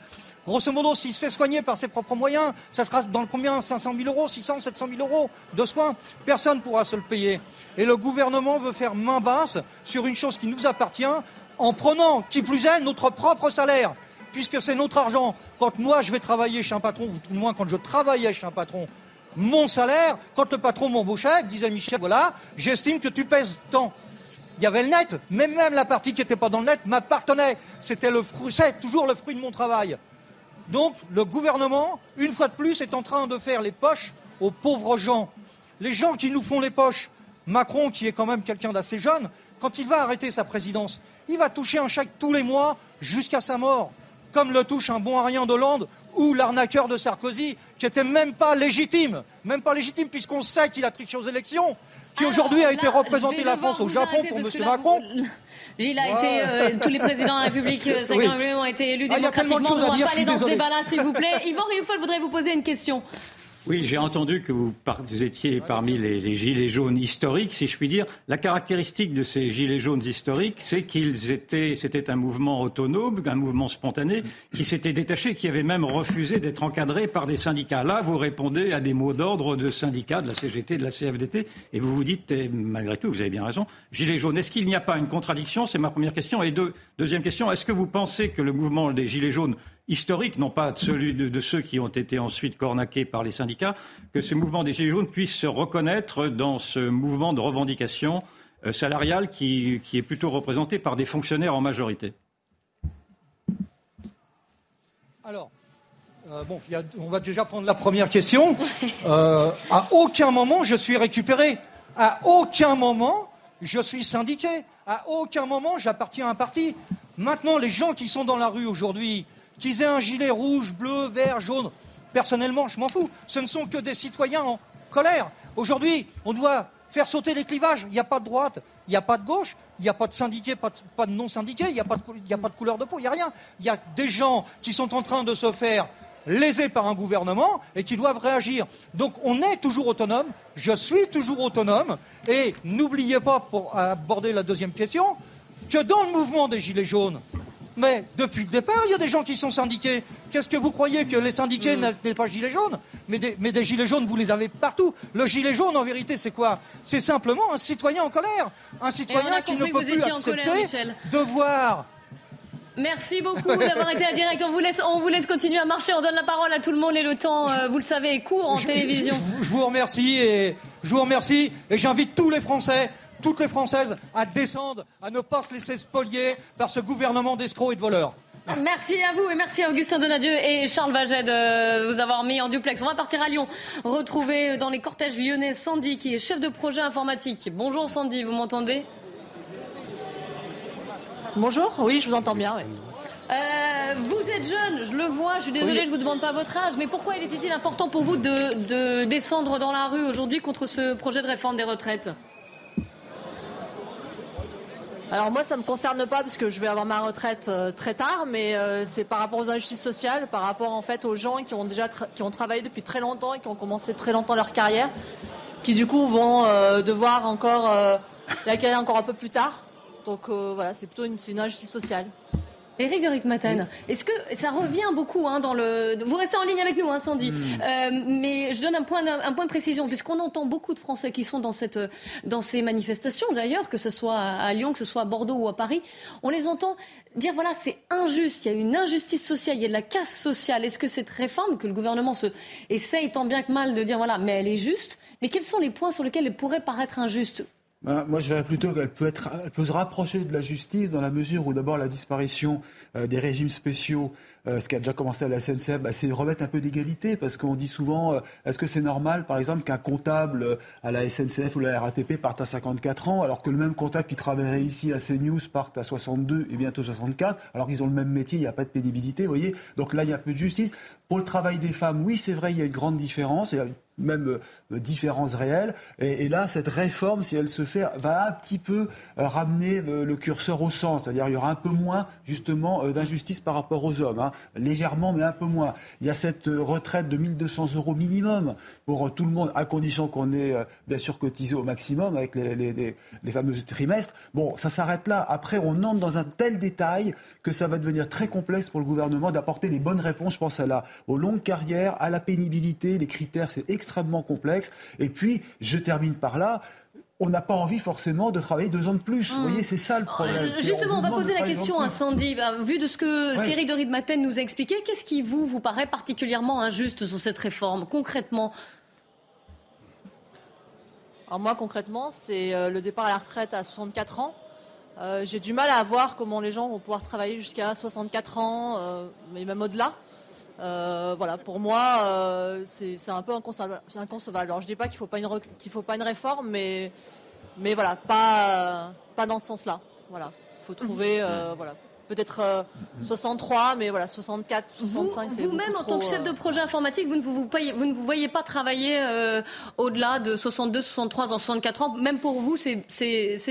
grosso modo, s'il se fait soigner par ses propres moyens, ça sera dans le combien? 500 000 euros, 600, 700 000 euros de soins Personne ne pourra se le payer. Et le gouvernement veut faire main basse sur une chose qui nous appartient en prenant, qui plus est, notre propre salaire, puisque c'est notre argent. Quand moi je vais travailler chez un patron, ou tout le moins quand je travaillais chez un patron, mon salaire, quand le patron m'embauchait, disait Michel, voilà, j'estime que tu pèses tant. Il y avait le net, mais même la partie qui n'était pas dans le net m'appartenait. C'était le fruit, c'est toujours le fruit de mon travail. Donc le gouvernement, une fois de plus, est en train de faire les poches aux pauvres gens. Les gens qui nous font les poches. Macron, qui est quand même quelqu'un d'assez jeune, quand il va arrêter sa présidence, il va toucher un chèque tous les mois jusqu'à sa mort, comme le touche un bon Arien Hollande ou l'arnaqueur de Sarkozy, qui n'était même pas légitime, même pas légitime puisqu'on sait qu'il a triché aux élections, qui aujourd'hui a été représenté la France au Japon pour M. Macron. Il a été, euh, tous les présidents de la République, euh, oui. ont été élus ah, démocratiquement. On va pas aller dans ce débat-là, s'il vous plaît. Yvan Rioufol voudrait vous poser une question. Oui, j'ai entendu que vous, vous étiez parmi les, les, gilets jaunes historiques, si je puis dire. La caractéristique de ces gilets jaunes historiques, c'est qu'ils étaient, c'était un mouvement autonome, un mouvement spontané, qui s'était détaché, qui avait même refusé d'être encadré par des syndicats. Là, vous répondez à des mots d'ordre de syndicats, de la CGT, de la CFDT, et vous vous dites, et malgré tout, vous avez bien raison, gilets jaunes. Est-ce qu'il n'y a pas une contradiction? C'est ma première question. Et deux, deuxième question, est-ce que vous pensez que le mouvement des gilets jaunes historique, non pas celui de, ceux qui ont été ensuite cornaqués par les syndicats, que ce mouvement des Gilets jaunes puisse se reconnaître dans ce mouvement de revendication euh, salariale qui, est plutôt représenté par des fonctionnaires en majorité. Alors, euh, bon, on va déjà prendre la première question. Euh, à aucun moment je suis récupéré. À aucun moment je suis syndiqué. À aucun moment j'appartiens à un parti. Maintenant, les gens qui sont dans la rue aujourd'hui, qu'ils aient un gilet rouge, bleu, vert, jaune, personnellement, je m'en fous. Ce ne sont que des citoyens en colère. Aujourd'hui, on doit faire sauter les clivages. Il n'y a pas de droite, il n'y a pas de gauche, il n'y a pas de syndiqués, pas de, non-syndiqués, il n'y a, pas de, de couleur de peau, il n'y a rien. Il y a des gens qui sont en train de se faire lésés par un gouvernement et qui doivent réagir. Donc on est toujours autonome, je suis toujours autonome, et n'oubliez pas, pour aborder la deuxième question, que dans le mouvement des Gilets jaunes, mais depuis le départ, il y a des gens qui sont syndiqués. Qu'est-ce que vous croyez que les syndiqués mm. n'étaient pas gilets jaunes mais des, gilets jaunes, vous les avez partout. Le gilet jaune, en vérité, c'est quoi C'est simplement un citoyen en colère. Un citoyen qui ne peut plus accepter de voir Merci beaucoup d'avoir été à direct. On vous, laisse, on vous laisse continuer à marcher. On donne la parole à tout le monde et le temps, euh, vous le savez, est court en télévision. Je, je, vous remercie et je vous remercie et j'invite tous les Français toutes les Françaises à descendre, à ne pas se laisser spolier par ce gouvernement d'escrocs et de voleurs. Merci à vous et merci à Augustin Donadieu et Charles Vaget de vous avoir mis en duplex. On va partir à Lyon, retrouver dans les cortèges lyonnais Sandy qui est chef de projet informatique. Bonjour Sandy, vous m'entendez? Bonjour, oui, je vous entends bien. Euh, vous êtes jeune, je le vois, je suis désolée, je ne vous demande pas votre âge, mais pourquoi il était-il important pour vous de descendre dans la rue aujourd'hui contre ce projet de réforme des retraites? Alors moi, ça ne me concerne pas parce que je vais avoir ma retraite euh, très tard, mais euh, c'est par rapport aux injustices sociales, par rapport en fait aux gens qui ont déjà qui ont travaillé depuis très longtemps et qui ont commencé très longtemps leur carrière, qui du coup vont euh, devoir encore la carrière encore un peu plus tard. Donc voilà, c'est plutôt une, une injustice sociale. Éric de Ritmaten, est-ce que ça revient beaucoup hein, dans le... Vous restez en ligne avec nous, hein, Sandy. Hmm. Euh, mais je donne un point, un point de précision, puisqu'on entend beaucoup de Français qui sont dans, cette, dans ces manifestations, d'ailleurs, que ce soit à Lyon, que ce soit à Bordeaux ou à Paris. On les entend dire, voilà, c'est injuste, il y a une injustice sociale, il y a de la casse sociale. Est-ce que cette réforme, que le gouvernement se essaye tant bien que mal de dire, voilà, mais elle est juste, mais quels sont les points sur lesquels elle pourrait paraître injuste ben, moi, je verrais plutôt qu'elle peut, être, elle peut se rapprocher de la justice dans la mesure où d'abord la disparition euh, des régimes spéciaux, euh, ce qui a déjà commencé à la SNCF, bah, c'est remettre un peu d'égalité parce qu'on dit souvent, euh, est-ce que c'est normal, par exemple, qu'un comptable à la SNCF ou la RATP parte à 54 ans, alors que le même comptable qui travaillerait ici à CNews parte à 62 et bientôt 64, alors qu'ils ont le même métier, il n'y a pas de pénibilité, vous voyez. Donc là, il y a un peu de justice. Pour le travail des femmes, oui, c'est vrai, il y a une grande différence. Il y a même euh, différences réelles. Et, là, cette réforme, si elle se fait, va un petit peu euh, ramener euh, le curseur au centre. C'est-à-dire, il y aura un peu moins, justement, d'injustice par rapport aux hommes. Hein. Légèrement, mais un peu moins. Il y a cette retraite de 1200 euros minimum pour tout le monde, à condition qu'on ait, bien sûr, cotisé au maximum avec les fameux trimestres. Bon, ça s'arrête là. Après, on entre dans un tel détail que ça va devenir très complexe pour le gouvernement d'apporter les bonnes réponses. Je pense à la, aux longues carrières, à la pénibilité. Les critères, c'est extrêmement complexe. Et puis, je termine par là on n'a pas envie forcément de travailler deux ans de plus. Vous voyez, c'est ça le problème. Euh, justement, on, va poser la question à Sandy. Bah, vu de ce que ouais. de Ridmaten nous a expliqué, qu'est-ce qui vous, vous paraît particulièrement injuste sur cette réforme, concrètement? Alors moi concrètement, c'est euh, le départ à la retraite à 64 ans. Euh, J'ai du mal à voir comment les gens vont pouvoir travailler jusqu'à 64 ans, euh, mais même au-delà. Euh, voilà, pour moi, euh, c'est un peu inconcevable. inconcevable. Alors je dis pas qu'il faut pas une re- qu'il faut pas une réforme, mais mais voilà, pas pas dans ce sens-là. Voilà, faut trouver euh, voilà peut-être euh, 63, mais voilà 64, 65, c'est Vous-même, en tant que chef de euh, projet informatique, vous ne vous, vous voyez, vous ne vous voyez pas travailler euh, au-delà de 62, 63 ans, 64 ans. Même pour vous, c'est-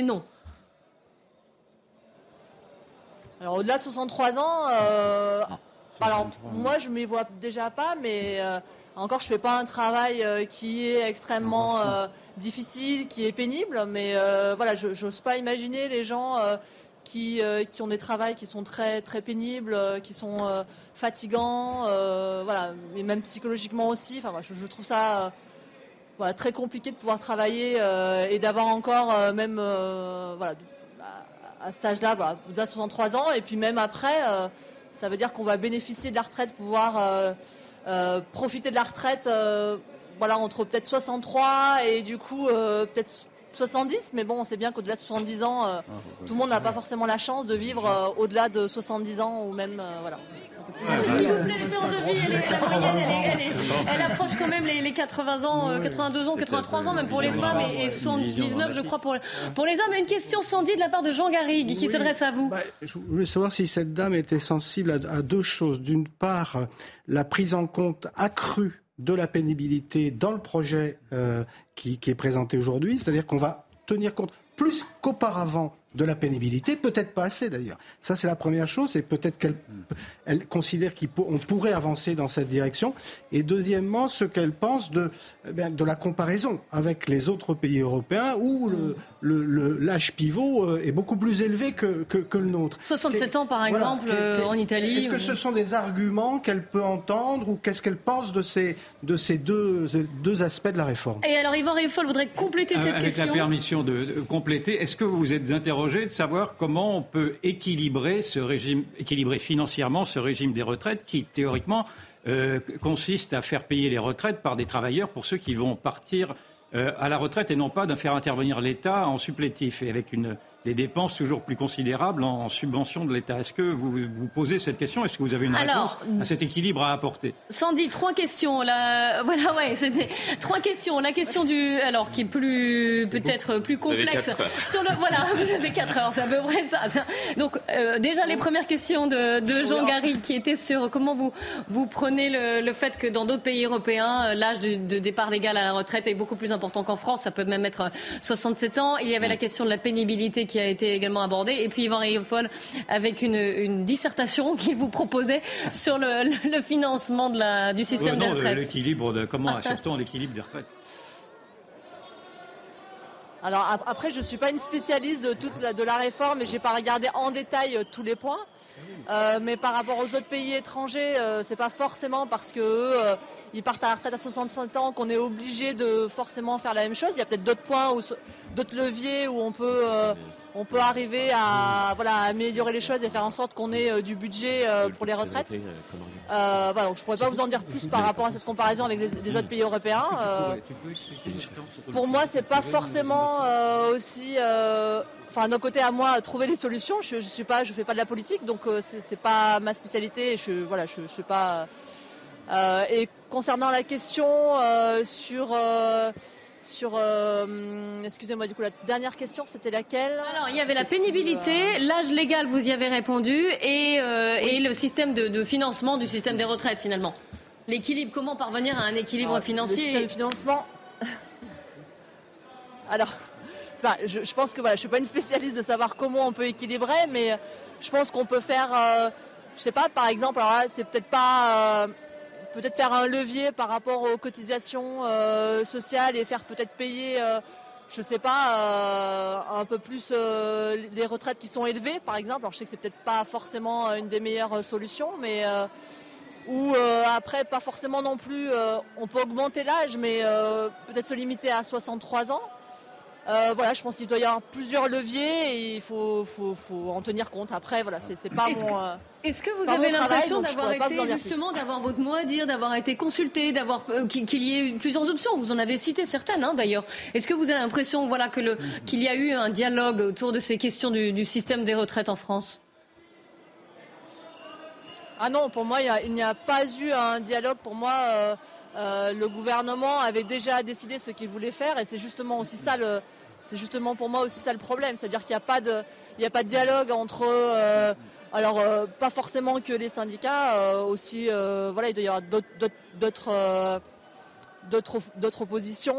non. Alors au-delà de 63 ans, euh, alors moi je m'y vois déjà pas, mais euh, encore je fais pas un travail euh, qui est extrêmement euh, difficile, qui est pénible, mais voilà, je j'ose pas imaginer les gens qui qui ont des travails qui sont très très pénibles, qui sont fatigants, voilà, mais même psychologiquement aussi. Enfin, je, je trouve ça. voilà, très compliqué de pouvoir travailler et d'avoir encore même voilà, à cet âge-là, voilà, de 63 ans, et puis même après, ça veut dire qu'on va bénéficier de la retraite, pouvoir euh, euh, profiter de la retraite, euh, voilà, entre peut-être 63 et du coup peut-être 70, mais bon, on sait bien qu'au-delà de 70 ans, euh, tout le monde n'a pas forcément la chance de vivre euh, au-delà de 70 ans ou même, euh, voilà. S'il vous plaît, l'espérance de vie, elle, est- la moyenne, elle, est- elle est- elle approche quand même les, les 80 ans, euh, 82 ans, 83 ans, même pour les femmes, et, et 79, je crois, pour, pour les hommes. Une question, Sandy, de la part de Jean Garrigue, qui Oui. s'adresse à vous. Je voulais savoir si cette dame était sensible à, à deux choses. D'une part, la prise en compte accrue de la pénibilité dans le projet euh, qui, est présenté aujourd'hui, c'est-à-dire qu'on va tenir compte plus qu'auparavant de la pénibilité, peut-être pas assez d'ailleurs. Ça, c'est la première chose, et peut-être qu'elle elle considère qu'on pourrait avancer dans cette direction. Et deuxièmement, ce qu'elle pense de, eh de la comparaison avec les autres pays européens où le- l'âge pivot euh, est beaucoup plus élevé que, que, que le nôtre. 67 ans, par exemple, euh, en Italie. Est-ce que ce sont des arguments qu'elle peut entendre ou qu'est-ce qu'elle pense de ces, de ces deux, deux aspects de la réforme? Et alors, Yvan Rieffol voudrait compléter cette Euh, Avec question. la permission de, de compléter, est-ce que vous vous êtes interrogé de savoir comment on peut équilibrer ce régime, équilibrer financièrement ce régime des retraites qui, théoriquement, euh, consiste à faire payer les retraites par des travailleurs pour ceux qui vont partir euh, à la retraite et non pas de faire intervenir l'État en supplétif et avec une, des dépenses toujours plus considérables en, en subvention de l'État. Est-ce que vous vous posez cette question? Est-ce que vous avez une Alors, réponse à cet équilibre à apporter? Sandy, trois questions. La... [laughs] Voilà, ouais, c'était trois questions. La question du, alors qui est plus peut-être plus Vous avez complexe. quatre heures. Sur le, voilà, [laughs] vous avez quatre heures, c'est à peu près ça. Donc euh, déjà les premières questions de, de Jean Garrigue qui étaient sur comment vous vous prenez le, le fait que dans d'autres pays européens euh, l'âge de, de départ légal à la retraite est beaucoup plus important qu'en France. Ça peut même être 67 ans. Il y avait la question de la pénibilité qui a été également abordée. Et puis Yvan Rieffol avec une, une dissertation [laughs] qu'il vous proposait sur le, le- le financement de la, du système Euh, des non, retraites. l'équilibre de comment [laughs] assure-t-on l'équilibre des retraites Alors ap- après, je suis pas une spécialiste de toute la, de la réforme et j'ai pas regardé en détail euh, tous les points. Euh, mais par rapport aux autres pays étrangers, euh, c'est pas forcément parce que eux, euh, ils partent à la retraite à 65 ans qu'on est obligé de forcément faire la même chose. Il y a peut-être d'autres points, où, d'autres leviers où on peut, euh, on peut arriver à, voilà, à améliorer les choses et faire en sorte qu'on ait euh, du budget euh, pour les retraites. Euh, voilà, donc je pourrais pas vous en dire plus par rapport à cette comparaison avec les, les autres pays européens. Euh, pour moi, c'est pas forcément euh, aussi. euh, Enfin, d'un côté à moi, trouver les solutions. Je, je suis pas, je fais pas de la politique, donc euh, c'est c'est pas ma spécialité. Je, voilà, je, je suis pas. euh, et concernant la question euh, sur. Euh, sur, euh, excusez-moi, du coup, la dernière question, c'était laquelle Alors, il y avait la pénibilité, l'âge légal, vous y avez répondu, et, euh, et le système de, de financement du système des retraites, finalement. L'équilibre, comment parvenir à un équilibre Le financier système de financement. [laughs] Alors, pas- je, je pense que voilà, je suis pas une spécialiste de savoir comment on peut équilibrer, mais je pense qu'on peut faire, euh, je sais pas, par exemple, alors là, c'est peut-être pas, euh, peut-être faire un levier par rapport aux cotisations euh, sociales et faire peut-être payer. euh, je sais pas, euh, un peu plus les retraites qui sont élevées, par exemple. Alors je sais que c'est peut-être pas forcément une des meilleures solutions, mais ou après pas forcément non plus. on peut augmenter l'âge, mais peut-être se limiter à 63 ans. Euh, voilà, je pense qu'il doit y avoir plusieurs leviers et il faut, faut, faut en tenir compte. Après, voilà, c'est pas Est-ce mon. que- euh, Est-ce que vous avez mon l'impression d'avoir été justement d'avoir votre mot à dire, d'avoir été consulté, d'avoir euh, qu'il y ait eu plusieurs options? Vous en avez cité certaines hein, d'ailleurs. Est-ce que vous avez l'impression voilà que le qu'il y a eu un dialogue autour de ces questions du, du système des retraites en France? Ah non, pour moi, il y a- il n'y a, pas eu un dialogue. Pour moi, euh, le gouvernement avait déjà décidé ce qu'il voulait faire, et c'est justement aussi ça le, c'est justement pour moi aussi ça le problème, c'est-à-dire qu'il n'y a pas de, il n'y a pas de dialogue entre, euh, alors euh, pas forcément que les syndicats, aussi, voilà, il doit y avoir d'autres, d'autres- oppositions,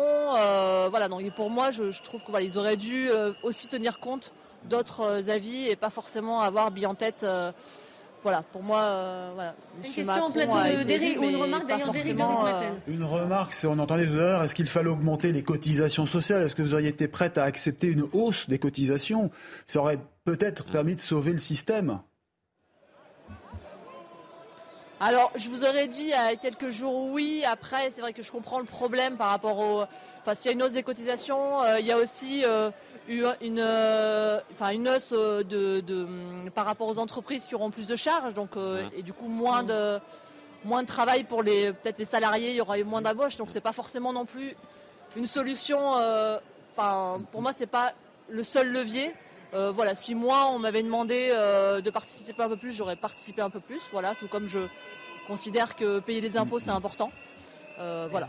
voilà. Donc et pour moi, je, trouve qu'ils auraient dû aussi tenir compte d'autres avis et pas forcément avoir bien en tête. Voilà, pour moi, euh, voilà. Une question en plateau de- élu, ou une remarque d'ailleurs Dorit-Maten. euh, Une remarque, c'est on entendait tout à l'heure, est-ce qu'il fallait augmenter les cotisations sociales? Est-ce que vous auriez été prête à accepter une hausse des cotisations? Ça aurait peut-être permis de sauver le système. Alors, je vous aurais dit il y a quelques jours oui. Après, c'est vrai que je comprends le problème par rapport au. Enfin, s'il y a une hausse des cotisations, euh, il y a aussi euh, une, euh, enfin, une hausse euh, de, de, hum, par rapport aux entreprises qui auront plus de charges, donc euh, et du coup moins de moins de travail pour les peut-être les salariés. Il y aura eu moins d'embauches, donc c'est pas forcément non plus une solution. euh, Enfin, pour moi, c'est pas le seul levier. Euh, voilà, si moi on m'avait demandé euh, de participer un peu plus, j'aurais participé un peu plus. Voilà, tout comme je considère que payer des impôts c'est important. Euh, voilà.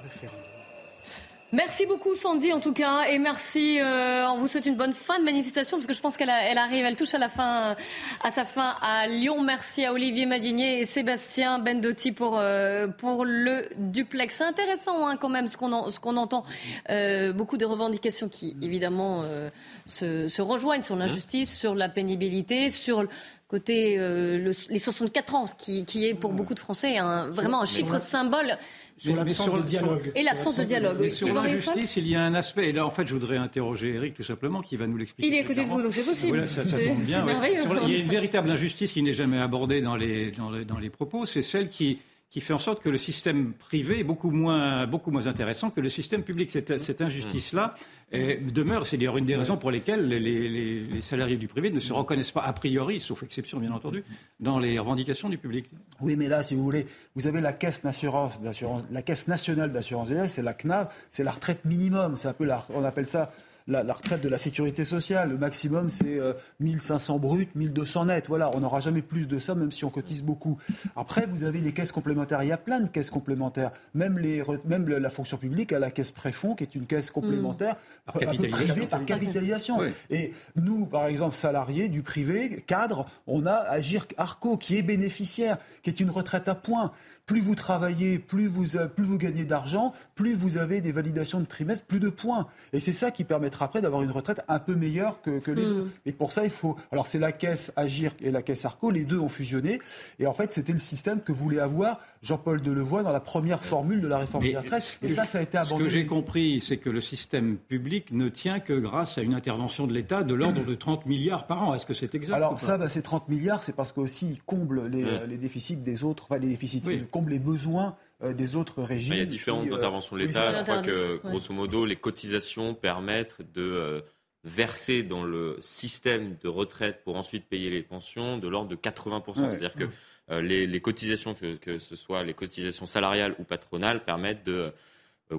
Merci beaucoup Sandy en tout cas et merci. euh, on vous souhaite une bonne fin de manifestation parce que je pense qu'elle elle arrive, elle touche à la fin, à sa fin à Lyon. Merci à Olivier Madinier et Sébastien Bendotti pour euh, pour le duplex. C'est intéressant hein, quand même ce qu'on en- ce qu'on entend. Euh, beaucoup de revendications qui évidemment euh, se, se rejoignent sur l'injustice, sur la pénibilité, sur le côté euh, le- les 64 ans, ce qui, qui est pour beaucoup de Français un- vraiment un chiffre symbole. Sur l'absence de dialogue. Et l'absence de dialogue. Mais sur l'injustice, il y a un aspect. Et là, en fait, je voudrais interroger Eric tout simplement, qui va nous l'expliquer. Il est à côté de vous, donc c'est possible. Voilà, ça, tombe bien. ouais. Sur il y a une véritable injustice qui n'est jamais abordée dans les, dans les, dans les propos, c'est celle qui, qui fait en sorte que le système privé est beaucoup moins, beaucoup moins intéressant que le système public. Cette, cette injustice-là demeure. C'est d'ailleurs une des raisons pour lesquelles les, salariés du privé ne se reconnaissent pas a priori, sauf exception bien entendu, dans les revendications du public. Oui, mais là, si vous voulez, vous avez la caisse d'assurance, la caisse nationale d'assurance vieillesse, c'est la CNAV, c'est la retraite minimum. C'est un peu la, on appelle ça la, la retraite de la sécurité sociale. Le maximum, c'est euh, 1500 bruts, 1200 nets. Voilà, on n'aura jamais plus de ça, même si on cotise beaucoup. Après, vous avez les caisses complémentaires. Il y a plein de caisses complémentaires. Même, les, même la fonction publique a la caisse préfond, qui est une caisse complémentaire Par un peu capitalisation. privée par capitalisation. Oui. Et nous, par exemple, salariés du privé, cadres, on a Agir Arco qui est bénéficiaire, qui est une retraite à points. Plus vous travaillez, plus vous, euh, plus vous gagnez d'argent, plus vous avez des validations de trimestre, plus de points. Et c'est ça qui permettra après d'avoir une retraite un peu meilleure que, que les Mm. autres. Et pour ça, il faut. Alors, c'est la caisse Agir et la caisse Arco, les deux ont fusionné. Et en fait, c'était le système que voulait avoir Jean-Paul Delevoye dans la première formule de la réforme Mais des retraites. ce Et ça, ça a été Ce abandonné. que j'ai compris, c'est que le système public ne tient que grâce à une intervention de l'État de l'ordre de 30 milliards par an. Est-ce que c'est exact Alors ça, bah, c'est 30 milliards, c'est parce qu'aussi ils comblent les, euh, les déficits des autres, enfin les déficits, Oui. Ils comblent les besoins euh, des autres régimes. Il y a différentes qui, euh, interventions de l'État. Je crois que, Ouais. grosso modo, les cotisations permettent de euh, verser dans le système de retraite pour ensuite payer les pensions de l'ordre de 80%. Ouais. C'est-à-dire que euh, les, les cotisations, que, que ce soit les cotisations salariales ou patronales, permettent de euh,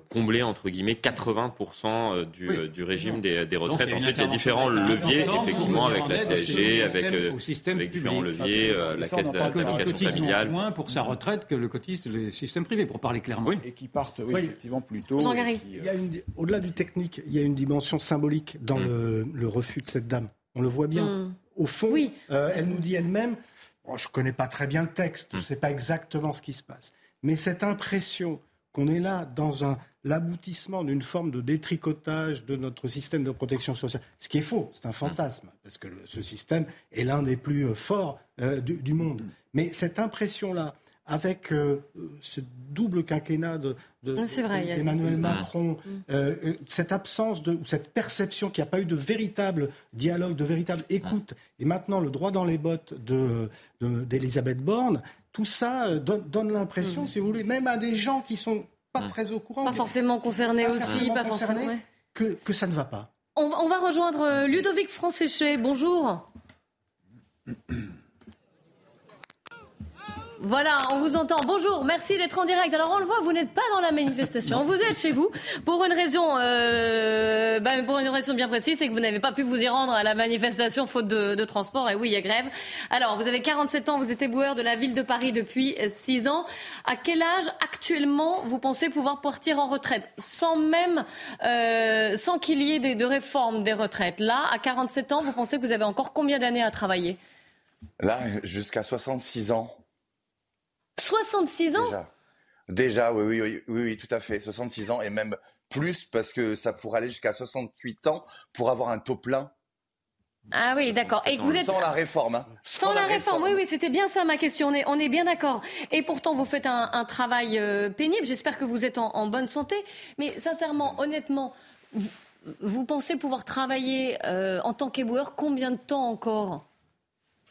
combler, entre guillemets, 80% euh, du, Oui. euh, du régime des, des Donc, retraites. il une Ensuite, il y a différents leviers, effectivement, avec la CSG, avec, euh, au système avec différents leviers, euh, la ça, caisse cotise familiale. moins pour sa retraite que le cotise le système privé, pour parler clairement. Et qui partent, oui, Oui. effectivement, plus tôt. Euh, Au-delà du technique, il y a une dimension symbolique dans Mm. le, le refus de cette dame. On le voit bien. Mm. Au fond, Oui. euh, elle nous dit elle-même, je ne connais pas très bien le texte, je ne sais pas exactement ce qui se passe, mais cette impression qu'on est là dans un l'aboutissement d'une forme de détricotage de notre système de protection sociale, ce qui est faux, c'est un fantasme, parce que le- ce système est l'un des plus euh, forts euh, du, du monde. Mais cette impression-là, avec euh, ce double quinquennat de, d'Emmanuel Mm. Macron, euh, euh, cette absence de, ou cette perception qu'il n'y a pas eu de véritable dialogue, de véritable écoute, et maintenant le droit dans les bottes de, de- d'Elisabeth Borne, tout ça euh, donne, donne l'impression, Mm. si vous voulez, même à des gens qui sont pas très au courant, Pas forcément concernés pas aussi, forcément pas forcément. concernés, que, que ça ne va pas. On, on va rejoindre Ludovic Francéché. Bonjour. Voilà, on vous entend. Bonjour, merci d'être en direct. Alors on le voit, vous n'êtes pas dans la manifestation, vous êtes chez vous pour une raison, euh, ben, pour une raison bien précise, c'est que vous n'avez pas pu vous y rendre à la manifestation faute de, de, transport. Et oui, il y a grève. Alors, vous avez 47 ans, vous êtes éboueur de la ville de Paris depuis 6 ans. À quel âge actuellement vous pensez pouvoir partir en retraite, sans même, euh, sans qu'il y ait des, de réforme des retraites Là, à 47 ans, vous pensez que vous avez encore combien d'années à travailler? Là, jusqu'à 66 ans. 66 ans? Déjà, Déjà oui, oui, oui, oui, oui, tout à fait. 66 ans et même plus parce que ça pourrait aller jusqu'à 68 ans pour avoir un taux plein. Ah oui, d'accord. Et vous êtes Sans la réforme. hein. sans, la, réforme. Oui, oui, c'était bien ça ma question. On est, on est bien d'accord. Et pourtant, vous faites un, un travail euh, pénible. J'espère que vous êtes en, en bonne santé. Mais sincèrement, honnêtement, vous, vous pensez pouvoir travailler euh, en tant qu'éboueur combien de temps encore?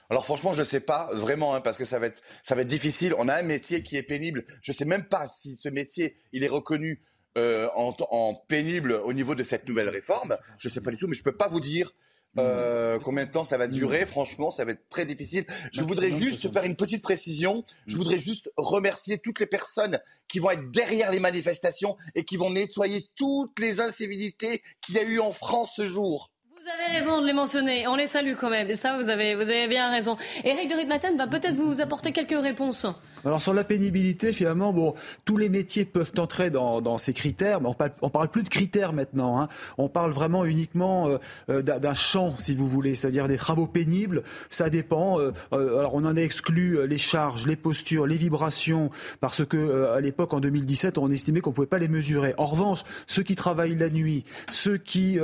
Alors franchement, je ne sais pas vraiment hein, parce que ça va être ça va être difficile. On a un métier qui est pénible. Je ne sais même pas si ce métier il est reconnu euh, en, en pénible au niveau de cette nouvelle réforme. Je ne sais pas du tout, mais je peux pas vous dire. euh, combien de temps ça va durer Franchement, ça va être très difficile. Je voudrais juste faire une petite précision. Je voudrais juste remercier toutes les personnes qui vont être derrière les manifestations et qui vont nettoyer toutes les incivilités qu'il y a eu en France ce jour. Avez raison de les mentionner. On les salue quand même. Et ça, vous avez, vous avez bien raison. Eric de Ritmaten va peut-être vous apporter quelques réponses. Alors sur la pénibilité, finalement, bon, tous les métiers peuvent entrer dans, dans ces critères, mais on parle, on parle plus de critères maintenant. Hein. On parle vraiment uniquement euh, euh, d'un champ, si vous voulez, c'est-à-dire des travaux pénibles. Ça dépend. euh, euh, alors on en a exclu euh, les charges, les postures, les vibrations, parce que euh, à l'époque, en 2017, on estimait qu'on pouvait pas les mesurer. En revanche, ceux qui travaillent la nuit, ceux qui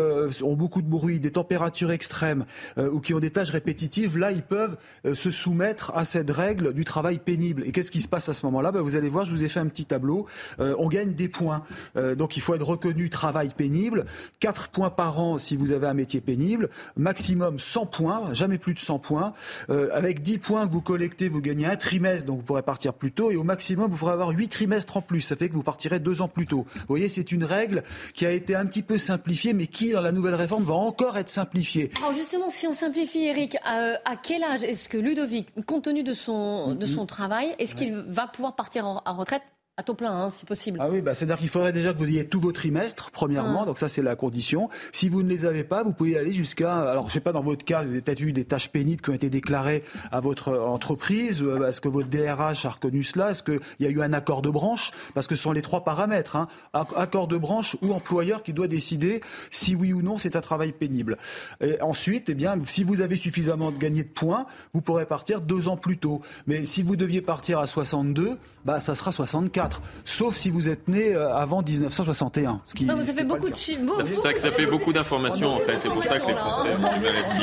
ont beaucoup de bruit, des températures extrêmes ou qui ont des tâches répétitives, là, ils peuvent se soumettre à cette règle du travail pénible. Et qu'est-ce qui se passe à ce moment-là Ben, Vous allez voir, je vous ai fait un petit tableau. Euh, on gagne des points. Euh, donc, il faut être reconnu travail pénible. 4 points par an si vous avez un métier pénible. Maximum 100 points, jamais plus de 100 points. Euh, avec 10 points que vous collectez, vous gagnez un trimestre, donc vous pourrez partir plus tôt. Et au maximum, vous pourrez avoir 8 trimestres en plus. Ça fait que vous partirez deux ans plus tôt. Vous voyez, c'est une règle qui a été un petit peu simplifiée, mais qui, dans la nouvelle réforme, va encore être simplifiée. Alors justement, si on simplifie, Eric, à quel âge est-ce que Ludovic, compte tenu de son, de son travail, est-ce qu'il va pouvoir partir en, en retraite à taux plein, hein, si possible Ah oui, bah, c'est-à-dire qu'il faudrait déjà que vous ayez tous vos trimestres, premièrement, Ah. donc ça c'est la condition. Si vous ne les avez pas, vous pouvez aller jusqu'à, alors je sais pas dans votre cas, vous avez peut-être eu des tâches pénibles qui ont été déclarées à votre euh, entreprise, Euh, est-ce que votre DRH a reconnu cela, est-ce qu'il y a eu un accord de branche, parce que ce sont les trois paramètres, hein. Ac- accord de branche ou employeur qui doit décider si oui ou non c'est un travail pénible. Et ensuite, eh bien, si vous avez suffisamment de gagné de points, vous pourrez partir deux ans plus tôt. Mais si vous deviez partir à 62, bah ça sera 64, sauf si vous êtes né euh, avant 1961. Ce qui, Ah, vous ce avez qui est pas beaucoup de chiffres. C'est que ça fait beaucoup d'informations en fait. C'est pour ça que les Français.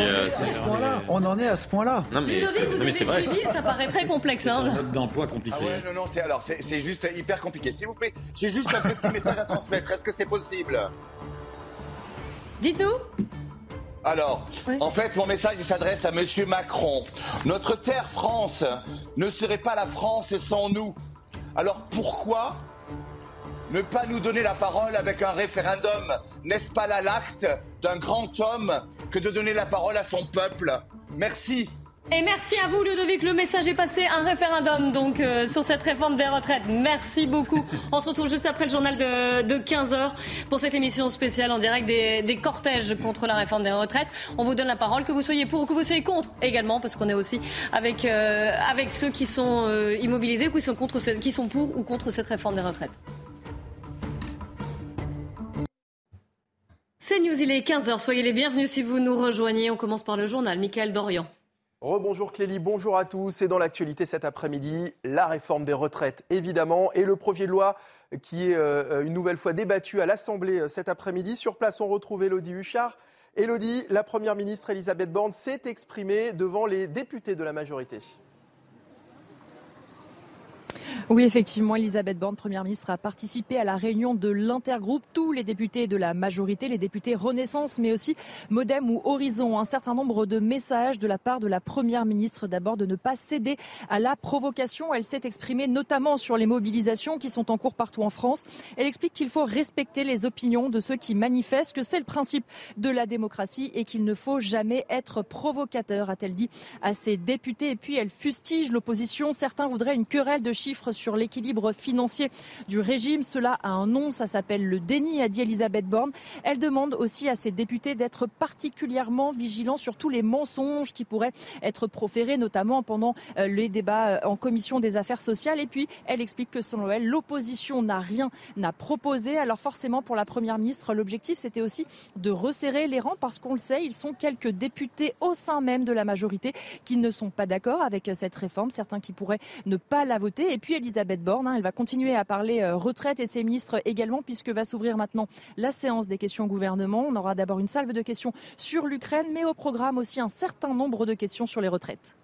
Euh, On en est à ce point-là. Non mais, c'est- non, vrai. suivi, ça paraît très complexe. Hein. d'emploi compliqué. Ah ouais, non, non, c'est alors c'est juste hyper compliqué. S'il vous plaît, j'ai juste un petit message à transmettre. Est-ce que c'est possible? Dites-nous. Alors, en fait, mon message s'adresse à Monsieur Macron. Notre terre France ne serait pas la France sans nous. Alors pourquoi ne pas nous donner la parole avec un référendum N'est-ce pas là l'acte d'un grand homme que de donner la parole à son peuple? Merci. Et merci à vous, Ludovic. Le message est passé. Un référendum donc euh, sur cette réforme des retraites. Merci beaucoup. On se retrouve juste après le journal de, de 15h pour cette émission spéciale en direct des, des cortèges contre la réforme des retraites. On vous donne la parole, que vous soyez pour ou que vous soyez contre également, parce qu'on est aussi avec, euh, avec ceux qui sont euh, immobilisés ou qui sont, contre qui sont pour ou contre cette réforme des retraites. C'est News, il est 15h. Soyez les bienvenus si vous nous rejoignez. On commence par le journal. Michael Dorian. Rebonjour Clélie, bonjour à tous. Et dans l'actualité cet après-midi, la réforme des retraites, évidemment, et le projet de loi qui est euh, une nouvelle fois débattu à l'Assemblée euh, cet après-midi. Sur place, on retrouve Elodie Huchard. Elodie, la Première ministre Elisabeth Borne s'est exprimée devant les députés de la majorité. Oui, effectivement, Elisabeth Borne, Première ministre, a participé à la réunion de l'intergroupe. Tous les députés de la majorité, les députés Renaissance, mais aussi Modem ou Horizon. Un certain nombre de messages de la part de la Première ministre. D'abord, de ne pas céder à la provocation. Elle s'est exprimée notamment sur les mobilisations qui sont en cours partout en France. Elle explique qu'il faut respecter les opinions de ceux qui manifestent, que c'est le principe de la démocratie et qu'il ne faut jamais être provocateur, a-t-elle dit à ses députés. Et puis, elle fustige l'opposition. Certains voudraient une querelle de chiffres sur l'équilibre financier du régime. Cela a un nom, ça s'appelle le déni, a dit Elisabeth Borne. Elle demande aussi à ses députés d'être particulièrement vigilants sur tous les mensonges qui pourraient être proférés, notamment pendant euh, les débats euh, en commission des affaires sociales. Et puis, elle explique que selon elle, l'opposition n'a rien à proposer. Alors forcément, pour la Première ministre, l'objectif, c'était aussi de resserrer les rangs parce qu'on le sait, ils sont quelques députés au sein même de la majorité qui ne sont pas d'accord avec cette réforme, certains qui pourraient ne pas la voter. Puis, Elisabeth Borne. Hein, elle va continuer à parler euh, retraite et ses ministres également, puisque va s'ouvrir maintenant la séance des questions au gouvernement. On aura d'abord une salve de questions sur l'Ukraine, mais au programme aussi un certain nombre de questions sur les retraites.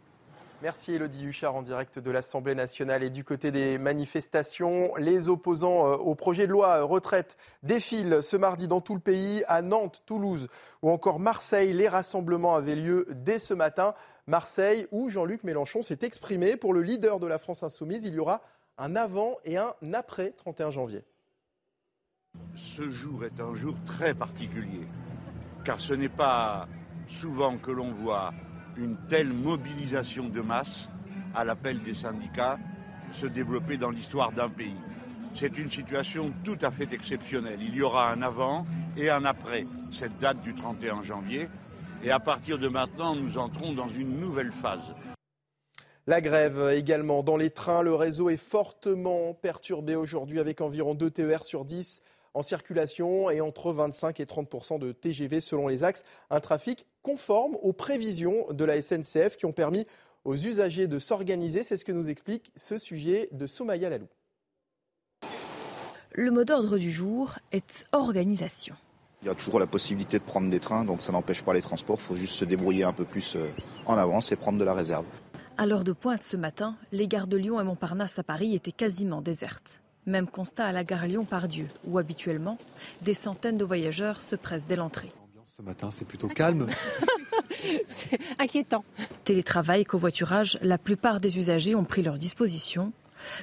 Merci Elodie Huchard en direct de l'Assemblée nationale. Et du côté des manifestations, les opposants euh, au projet de loi euh, retraite défilent ce mardi dans tout le pays, à Nantes, Toulouse ou encore Marseille. Les rassemblements avaient lieu dès ce matin. Marseille, où Jean-Luc Mélenchon s'est exprimé pour le leader de la France insoumise. Il y aura un avant et un après 31 janvier. Ce jour est un jour très particulier, car ce n'est pas souvent que l'on voit une telle mobilisation de masse à l'appel des syndicats se développer dans l'histoire d'un pays. C'est une situation tout à fait exceptionnelle. Il y aura un avant et un après cette date du 31 janvier. Et à partir de maintenant, nous entrons dans une nouvelle phase. La grève également dans les trains. Le réseau est fortement perturbé aujourd'hui avec environ 2 TER sur 10 en circulation et entre 25 et 30% de TGV selon les axes. Un trafic conforme aux prévisions de la SNCF qui ont permis aux usagers de s'organiser. C'est ce que nous explique ce sujet de Soumaya Lalou. Le mot d'ordre du jour est organisation. Il y a toujours la possibilité de prendre des trains, donc ça n'empêche pas les transports. Il faut juste se débrouiller un peu plus euh, en avance et prendre de la réserve. À l'heure de pointe ce matin, les gares de Lyon et Montparnasse à Paris étaient quasiment désertes. Même constat à la gare Lyon-Pardieu, où habituellement, des centaines de voyageurs se pressent dès l'entrée. Ce matin, c'est plutôt calme. [laughs] c'est inquiétant. Télétravail covoiturage, la plupart des usagers ont pris leur disposition.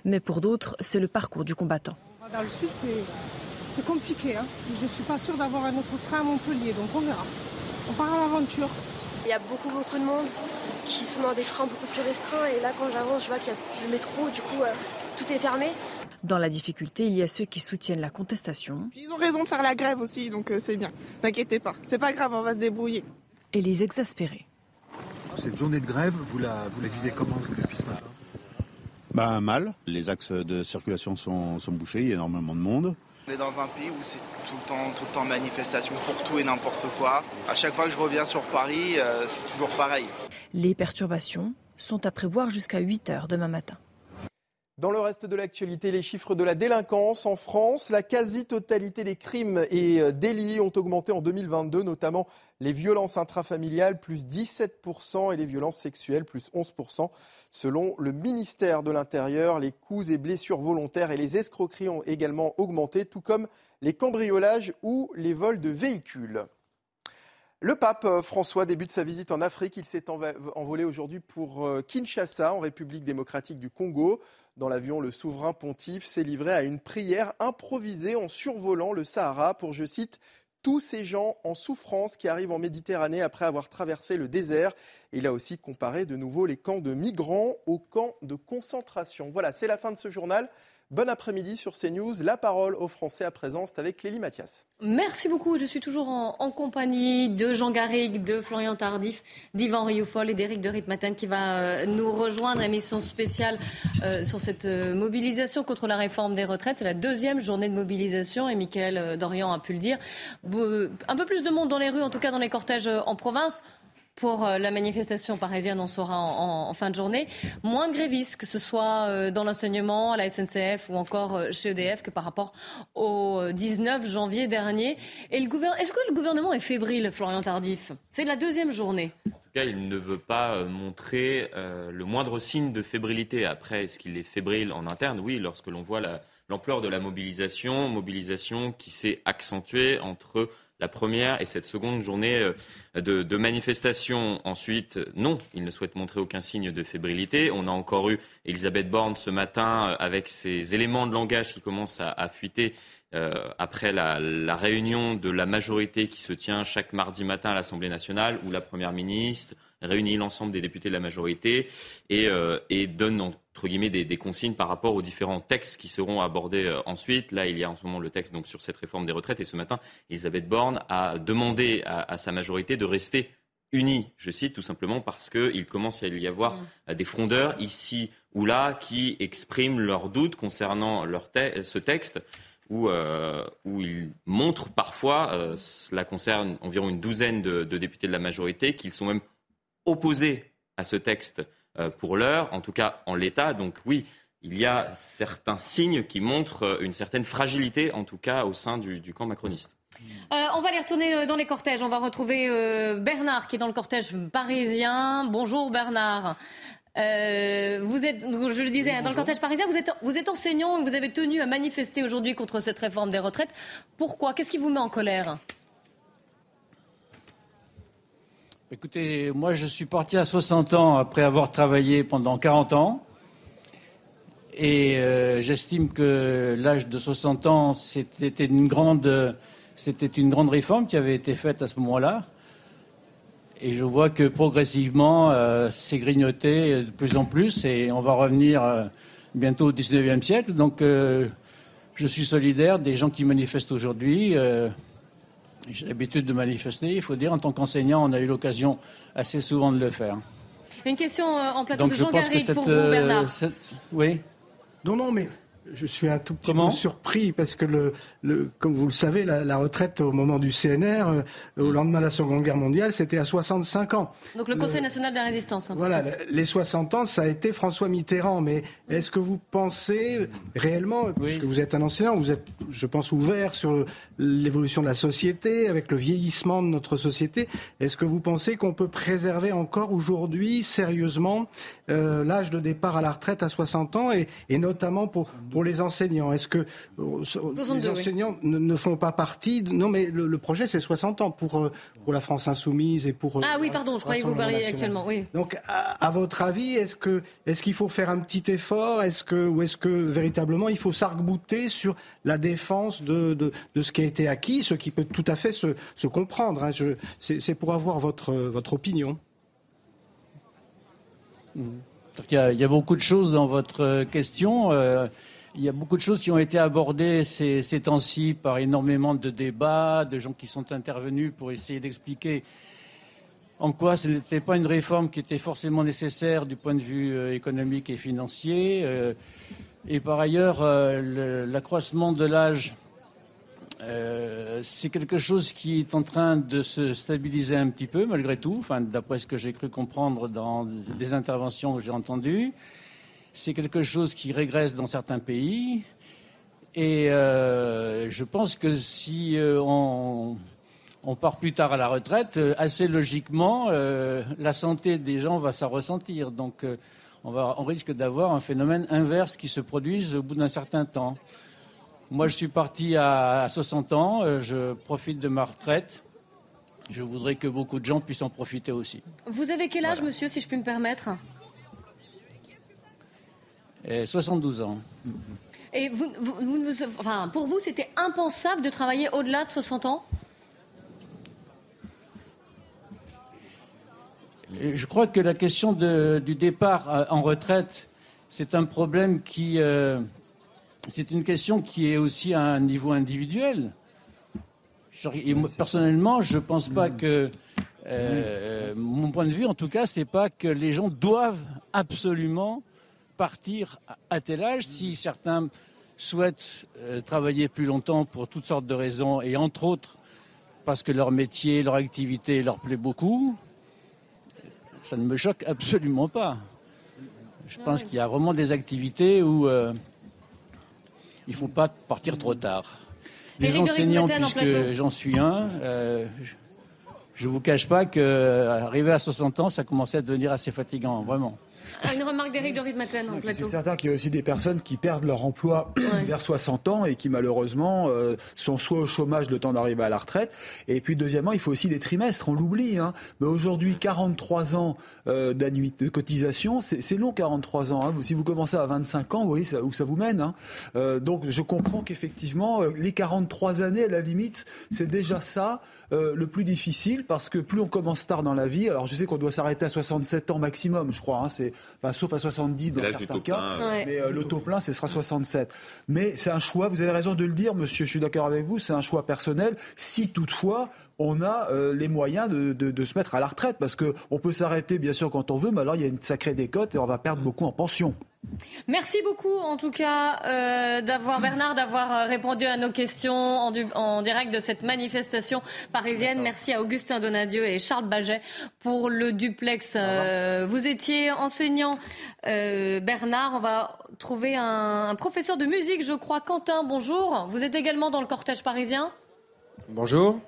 Mais pour d'autres, c'est le parcours du combattant. Dans le sud, c'est compliqué. Hein. Je ne suis pas sûre d'avoir un autre train à Montpellier, donc on verra. On part à l'aventure. Il y a beaucoup, beaucoup de monde qui sont dans des trains beaucoup plus restreints. Et là, quand j'avance, je vois qu'il y a le métro, du coup, euh, tout est fermé. Dans la difficulté, il y a ceux qui soutiennent la contestation. Ils ont raison de faire la grève aussi, donc euh, c'est bien. N'inquiétez pas, c'est pas grave, on va se débrouiller. Et les exaspérer. Cette journée de grève, vous la, vous la vivez comment depuis ce matin? Ben, Mal. Les axes de circulation sont, sont bouchés, il y a énormément de monde. On est dans un pays où c'est tout le temps, tout le temps manifestation pour tout et n'importe quoi. À chaque fois que je reviens sur Paris, euh, c'est toujours pareil. Les perturbations sont à prévoir jusqu'à 8 heures demain matin. Dans le reste de l'actualité, les chiffres de la délinquance en France, la quasi-totalité des crimes et euh, délits ont augmenté en 2022, notamment les violences intrafamiliales, plus 17%, et les violences sexuelles, plus 11%. Selon le ministère de l'Intérieur, les coups et blessures volontaires et les escroqueries ont également augmenté, tout comme les cambriolages ou les vols de véhicules. Le pape euh, François débute sa visite en Afrique. Il s'est envolé aujourd'hui pour euh, Kinshasa, en République démocratique du Congo. Dans l'avion, le souverain pontife s'est livré à une prière improvisée en survolant le Sahara pour, je cite, tous ces gens en souffrance qui arrivent en Méditerranée après avoir traversé le désert. Il a aussi comparé de nouveau les camps de migrants aux camps de concentration. Voilà, c'est la fin de ce journal. Bon après-midi sur CNews. La parole aux Français à présent, c'est avec Clélie Mathias. Merci beaucoup. Je suis toujours en, compagnie de Jean Garrigue, de Florian Tardif, d'Yvan Rioufol et d'Éric de Ritmaten qui va euh, nous rejoindre. Émission spéciale euh, sur cette euh, mobilisation contre la réforme des retraites. C'est la deuxième journée de mobilisation et Michael Dorian a pu le dire. un peu plus de monde dans les rues, en tout cas dans les cortèges en province pour euh, la manifestation parisienne, on saura en, fin de journée. Moins de grévistes, que ce soit euh, dans l'enseignement, à la SNCF ou encore euh, chez EDF, que par rapport au 19 janvier dernier. Le Est-ce que le gouvernement est fébrile, Florian Tardif? C'est la deuxième journée. En tout cas, il ne veut pas montrer le moindre signe de fébrilité. Après, est-ce qu'il est fébrile en interne? Oui, lorsque l'on voit l'ampleur de la mobilisation, mobilisation qui s'est accentuée entre la première et cette seconde journée euh, de, manifestation. Ensuite, non, il ne souhaite montrer aucun signe de fébrilité. On a encore eu Elisabeth Borne ce matin euh, avec ses éléments de langage qui commencent à, fuiter euh, après la, réunion de la majorité qui se tient chaque mardi matin à l'Assemblée nationale, où la Première ministre réunit l'ensemble des députés de la majorité et, et donne entre guillemets des, consignes par rapport aux différents textes qui seront abordés euh, ensuite. Là, il y a en ce moment le texte donc sur cette réforme des retraites et ce matin, Elisabeth Borne a demandé à, sa majorité de rester unie, je cite, tout simplement parce qu'il commence à y avoir mm. des frondeurs ici ou là qui expriment leurs doutes concernant leur ce texte où, euh, où ils montrent parfois, euh, cela concerne environ une douzaine de députés de la majorité, qu'ils sont même opposés à ce texte pour l'heure, en tout cas en l'état. Donc oui, il y a certains signes qui montrent euh, une certaine fragilité, en tout cas au sein du, camp macroniste. Euh, on va aller retourner dans les cortèges. On va retrouver Bernard qui est dans le cortège parisien. Bonjour Bernard. vous êtes, je le disais, dans le cortège parisien, vous êtes, vous êtes enseignant et vous avez tenu à manifester aujourd'hui contre cette réforme des retraites. Pourquoi? Qu'est-ce qui vous met en colère? Écoutez, moi je suis parti à 60 ans après avoir travaillé pendant 40 ans. Et euh, j'estime que l'âge de 60 ans, c'était une, grande, une grande réforme qui avait été faite à ce moment-là. Et je vois que progressivement, euh, c'est grignoté de plus en plus et on va revenir euh, bientôt au 19e siècle. Donc je suis solidaire des gens qui manifestent aujourd'hui. J'ai l'habitude de manifester. Il faut dire, en tant qu'enseignant, on a eu l'occasion assez souvent de le faire. Une question euh, en plateau de Jean Garrigue pour vous, Bernard. Euh, oui. Non, non, mais je suis un tout petit peu surpris parce que, le, le, comme vous le savez, la, retraite au moment du CNR, euh, au lendemain de la Seconde Guerre mondiale, c'était à 65 ans. Donc le Conseil national de la résistance. Hein, voilà, les 60 ans, ça a été François Mitterrand. Mais est-ce que vous pensez réellement, puisque vous êtes un enseignant, vous êtes, je pense, ouvert sur l'évolution de la société, avec le vieillissement de notre société, est-ce que vous pensez qu'on peut préserver encore aujourd'hui, sérieusement, euh, l'âge de départ à la retraite à 60 ans, et, et notamment pour, pour les enseignants Est-ce que euh, les enseignants ne, font pas partie Non, mais le, projet, c'est 60 ans pour, euh, pour la France insoumise et pour... Ah oui, pardon, je croyais que vous parliez actuellement, oui. Donc, à, votre avis, est-ce qu'il est qu'il faut faire un petit effort? Est-ce que, Ou est-ce que, véritablement, il faut s'arc-bouter sur la défense de, de, de, ce qui a été acquis, ce qui peut tout à fait se, se comprendre hein? C'est pour avoir votre, votre opinion. Mmh. Il y, a, beaucoup de choses dans votre question. Euh, il y a beaucoup de choses qui ont été abordées ces, temps-ci par énormément de débats, de gens qui sont intervenus pour essayer d'expliquer en quoi ce n'était pas une réforme qui était forcément nécessaire du point de vue euh, économique et financier. Euh, et par ailleurs, l'accroissement de l'âge euh, c'est quelque chose qui est en train de se stabiliser un petit peu, malgré tout, enfin, d'après ce que j'ai cru comprendre dans des interventions que j'ai entendues. C'est quelque chose qui régresse dans certains pays. Et euh, je pense que si euh, on, part plus tard à la retraite, assez logiquement, la santé des gens va s'en ressentir. Donc, on, va, on risque d'avoir un phénomène inverse qui se produise au bout d'un certain temps. Moi, je suis parti à, 60 ans. Euh, je profite de ma retraite. Je voudrais que beaucoup de gens puissent en profiter aussi. Vous avez quel âge, monsieur, si je puis me permettre? 72 ans. Et vous, enfin, pour vous, c'était impensable de travailler au-delà de 60 ans? Je crois que la question du départ euh, en retraite, c'est un problème qui, euh, c'est une question qui est aussi à un niveau individuel. personnellement, je ne pense pas que, euh, mon point de vue en tout cas, c'est pas que les gens doivent absolument partir à tel âge. Si certains souhaitent euh, travailler plus longtemps pour toutes sortes de raisons, et entre autres parce que leur métier, leur activité leur plaît beaucoup, ça ne me choque absolument pas. Je pense qu'il y a vraiment des activités où euh, il ne faut pas partir trop tard. Les enseignants, puisque j'en suis un, euh, je ne vous cache pas qu'arriver à 60 ans, ça commençait à devenir assez fatigant, vraiment. Ah, Une remarque d'Éric de Ritmaten en plateau. C'est certain qu'il y a aussi des personnes qui perdent leur emploi [clears throat] vers 60 ans et qui malheureusement euh, sont soit au chômage le temps d'arriver à la retraite. Et puis deuxièmement, il faut aussi les trimestres, on l'oublie. Hein. Mais aujourd'hui, 43 ans euh, d'annuité de cotisation, c'est long 43 ans. Hein. Si vous commencez à 25 ans, vous voyez ça, où ça vous mène. Hein. Euh, donc je comprends qu'effectivement, euh, les 43 années, à la limite, c'est déjà ça euh, le plus difficile parce que plus on commence tard dans la vie, alors je sais qu'on doit s'arrêter à 67 ans maximum, je crois, hein, c'est, enfin, sauf à 70 dans certains cas, plein, Ouais. mais euh, le taux plein, ce sera 67. Mais c'est un choix, vous avez raison de le dire, monsieur, je suis d'accord avec vous, c'est un choix personnel, si toutefois on a euh, les moyens de, de- de se mettre à la retraite, parce que on peut s'arrêter bien sûr quand on veut, mais alors il y a une sacrée décote et on va perdre beaucoup en pension. Merci beaucoup, en tout cas, euh, d'avoir Bernard, d'avoir euh, répondu à nos questions en, du- en direct de cette manifestation parisienne. Merci à Augustin Donadieu et Charles Baget pour le duplex. Euh, vous étiez enseignant, euh, Bernard. On va trouver un, un professeur de musique, je crois. Quentin, bonjour. Vous êtes également dans le cortège parisien? Bonjour.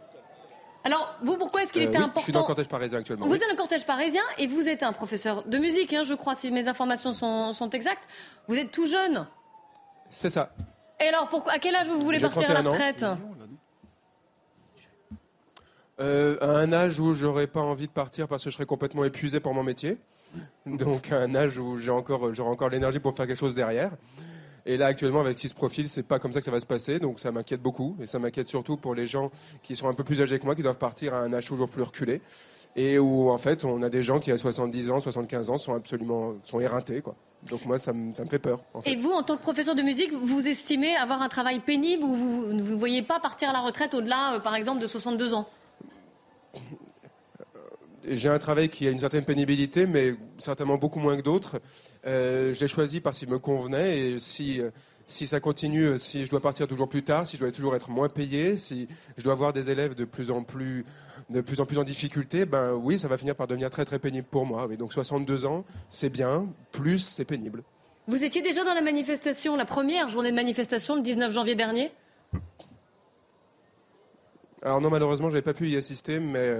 Alors, vous, pourquoi est-ce qu'il Euh, était oui, important Je suis dans le cortège parisien actuellement. Vous oui. êtes dans le cortège parisien et vous êtes un professeur de musique, hein, je crois, si mes informations sont, sont exactes. Vous êtes tout jeune. C'est ça. Et alors, pourquoi, à quel âge vous voulez partir à la 31 ans. retraite Euh, à un âge où j'aurais pas envie de partir parce que je serais complètement épuisé pour mon métier. Donc à un âge où j'ai encore, j'aurai encore l'énergie pour faire quelque chose derrière. Et là actuellement avec ce qui se profile, c'est pas comme ça que ça va se passer. Donc ça m'inquiète beaucoup. Et ça m'inquiète surtout pour les gens qui sont un peu plus âgés que moi, qui doivent partir à un âge toujours plus reculé. Et où en fait on a des gens qui à 70 ans, 75 ans sont absolument sont éreintés. Quoi. Donc moi ça me, ça me fait peur. En fait. Et vous, en tant que professeur de musique, vous estimez avoir un travail pénible ou vous ne vous voyez pas partir à la retraite au-delà, euh, par exemple, de 62 ans? J'ai un travail qui a une certaine pénibilité, mais certainement beaucoup moins que d'autres. Euh, j'ai choisi parce qu'il me convenait et si, si ça continue, si je dois partir toujours plus tard, si je dois toujours être moins payé, si je dois avoir des élèves de plus en plus, de plus, en, plus en difficulté, ben oui, ça va finir par devenir très très pénible pour moi. Donc 62 ans, c'est bien, plus c'est pénible. Vous étiez déjà dans la manifestation, la première journée de manifestation, le 19 janvier dernier? Alors non, malheureusement, je n'avais pas pu y assister, mais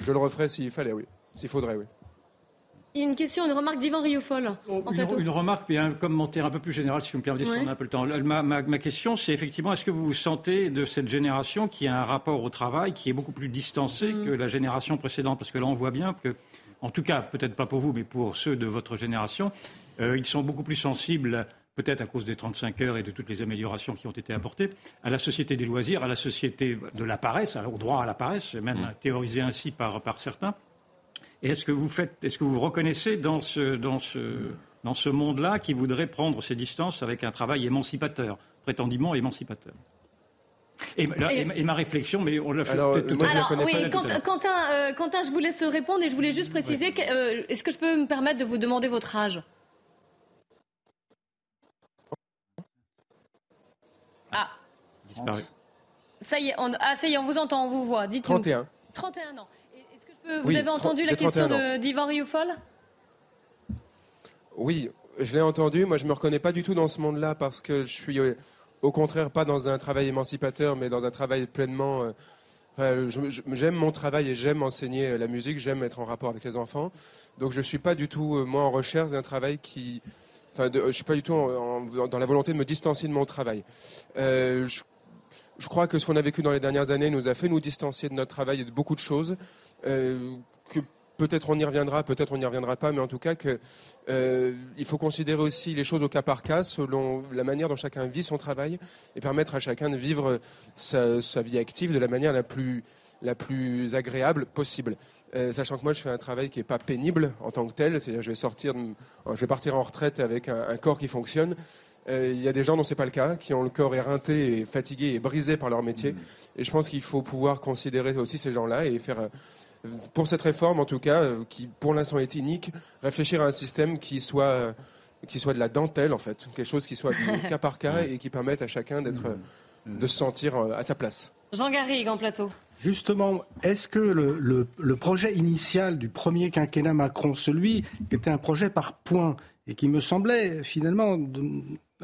je le referai s'il fallait, oui. S'il faudrait, oui. Il y a une question, une remarque d'Yvan Rioufol en Une, plateau. une remarque, mais un commentaire un peu plus général, si vous me permettez, si Ouais. on a un peu le temps. Ma, ma- ma question, c'est effectivement, est-ce que vous vous sentez de cette génération qui a un rapport au travail qui est beaucoup plus distancé Mm. que la génération précédente? Parce que là, on voit bien que, en tout cas, peut-être pas pour vous, mais pour ceux de votre génération, euh, ils sont beaucoup plus sensibles, peut-être à cause des 35 heures et de toutes les améliorations qui ont été apportées, à la société des loisirs, à la société de la paresse, au droit à la paresse, même Mm. théorisé ainsi par, par certains. Et est-ce que vous faites, est-ce que vous vous reconnaissez dans ce, dans ce, dans ce monde-là qui voudrait prendre ses distances avec un travail émancipateur, prétendument émancipateur? Et, là, Et- et ma- réflexion, mais on l'a fait Alors, peut-être tout moi, connais oui, pas Quentin, Quentin, euh, Quentin, je vous laisse répondre et je voulais juste préciser, que, euh, est-ce que je peux me permettre de vous demander votre âge? Ah, Disparu. ça y est, on, ah, ça y est, on vous entend, on vous voit. Dites-nous. 31. 31 ans. Vous Oui, avez entendu la question 31 de- d'Yvan Rioufol? Oui, je l'ai entendu. Moi, je me reconnais pas du tout dans ce monde-là parce que je suis euh, au contraire pas dans un travail émancipateur, mais dans un travail pleinement. euh, enfin, j'aime mon travail et j'aime enseigner euh, la musique. J'aime être en rapport avec les enfants. Donc, je suis pas du tout euh, moi en recherche d'un travail qui. Enfin, de- je suis pas du tout en- en- dans la volonté de me distancier de mon travail. Euh, je, je crois que ce qu'on a vécu dans les dernières années nous a fait nous distancier de notre travail et de beaucoup de choses. Euh, que peut-être on y reviendra, peut-être on n'y reviendra pas, mais en tout cas que euh, il faut considérer aussi les choses au cas par cas, selon la manière dont chacun vit son travail, et permettre à chacun de vivre sa, sa vie active de la manière la plus, la plus agréable possible. Euh, sachant que moi, je fais un travail qui n'est pas pénible en tant que tel, c'est-à-dire je vais sortir, je vais partir en retraite avec un, un corps qui fonctionne. Euh, Il y a des gens dont c'est pas le cas, qui ont le corps éreinté et fatigué et brisé par leur métier. Et je pense qu'il faut pouvoir considérer aussi ces gens-là et faire, pour cette réforme en tout cas, euh, qui pour l'instant est inique, réfléchir à un système qui soit, euh, qui soit de la dentelle en fait, quelque chose qui soit du [laughs] cas par cas et qui permette à chacun d'être, euh, de se sentir à sa place. Jean Garrigue en plateau. Justement, est-ce que le, le, projet initial du premier quinquennat Macron, celui qui était un projet par points et qui me semblait finalement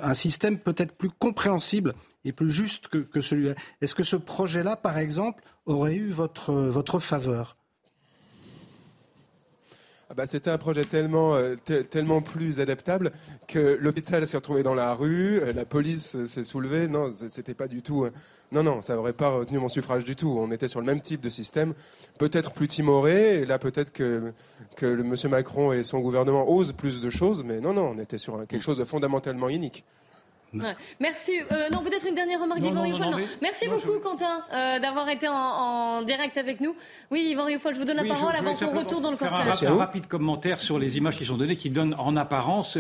un système peut-être plus compréhensible et plus juste que, que celui-là, est-ce que ce projet-là, par exemple, aurait eu votre, votre faveur? Ah bah, C'était un projet tellement, euh, tellement plus adaptable que l'hôpital s'est retrouvé dans la rue, euh, la police euh, s'est soulevée. Non, c'était pas du tout. non, non, ça n'aurait pas retenu mon suffrage du tout. On était sur le même type de système, peut-être plus timoré. Là, peut-être que, que monsieur Macron et son gouvernement osent plus de choses. Mais non, non, on était sur quelque chose de fondamentalement unique. Merci. Euh, non, peut-être une dernière remarque d'Yvan Rioufol. Merci beaucoup, Quentin, euh, d'avoir été en, direct avec nous. Oui, Yvan Rioufol, je vous donne la parole avant qu'on retourne dans le cortège. Un, un, rapide commentaire sur les images qui sont données, qui donnent en apparence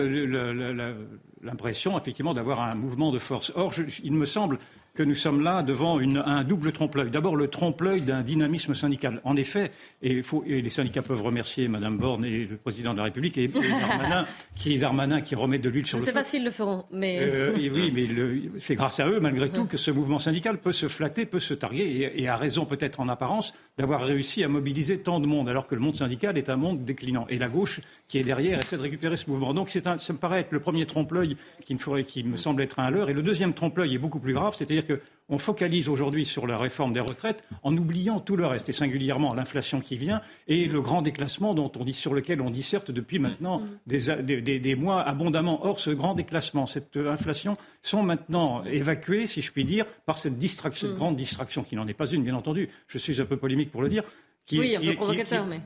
l'impression, effectivement, d'avoir un mouvement de force. Or, il me semble que nous sommes là devant un double trompe-l'œil. D'abord, le trompe-l'œil d'un dynamisme syndical. En effet, et, les syndicats peuvent remercier Mme Borne et le président de la République et, [laughs] Darmanin, qui, Darmanin qui remet de l'huile sur le feu. Je ne sais pas s'ils le feront, mais... Euh, oui, [laughs] mais c'est grâce à eux, malgré tout, que ce mouvement syndical peut se flatter, peut se targuer, et, a raison peut-être en apparence d'avoir réussi à mobiliser tant de monde, alors que le monde syndical est un monde déclinant. Et la gauche, qui est derrière, essaie de récupérer ce mouvement. Donc ça me paraît être le premier trompe-l'œil qui, qui me semble être un leurre. Et le deuxième trompe-l'œil est beaucoup plus grave, c'est-à-dire qu'on focalise aujourd'hui sur la réforme des retraites en oubliant tout le reste, et singulièrement l'inflation qui vient et le grand déclassement dont on dit, sur lequel on disserte depuis maintenant des, mois abondamment. Or, ce grand déclassement, cette inflation sont maintenant évacués, si je puis dire, par cette distraction, grande distraction, qui n'en est pas une, bien entendu. Je suis un peu polémique pour le dire. Qui, oui, un peu provocateur, mais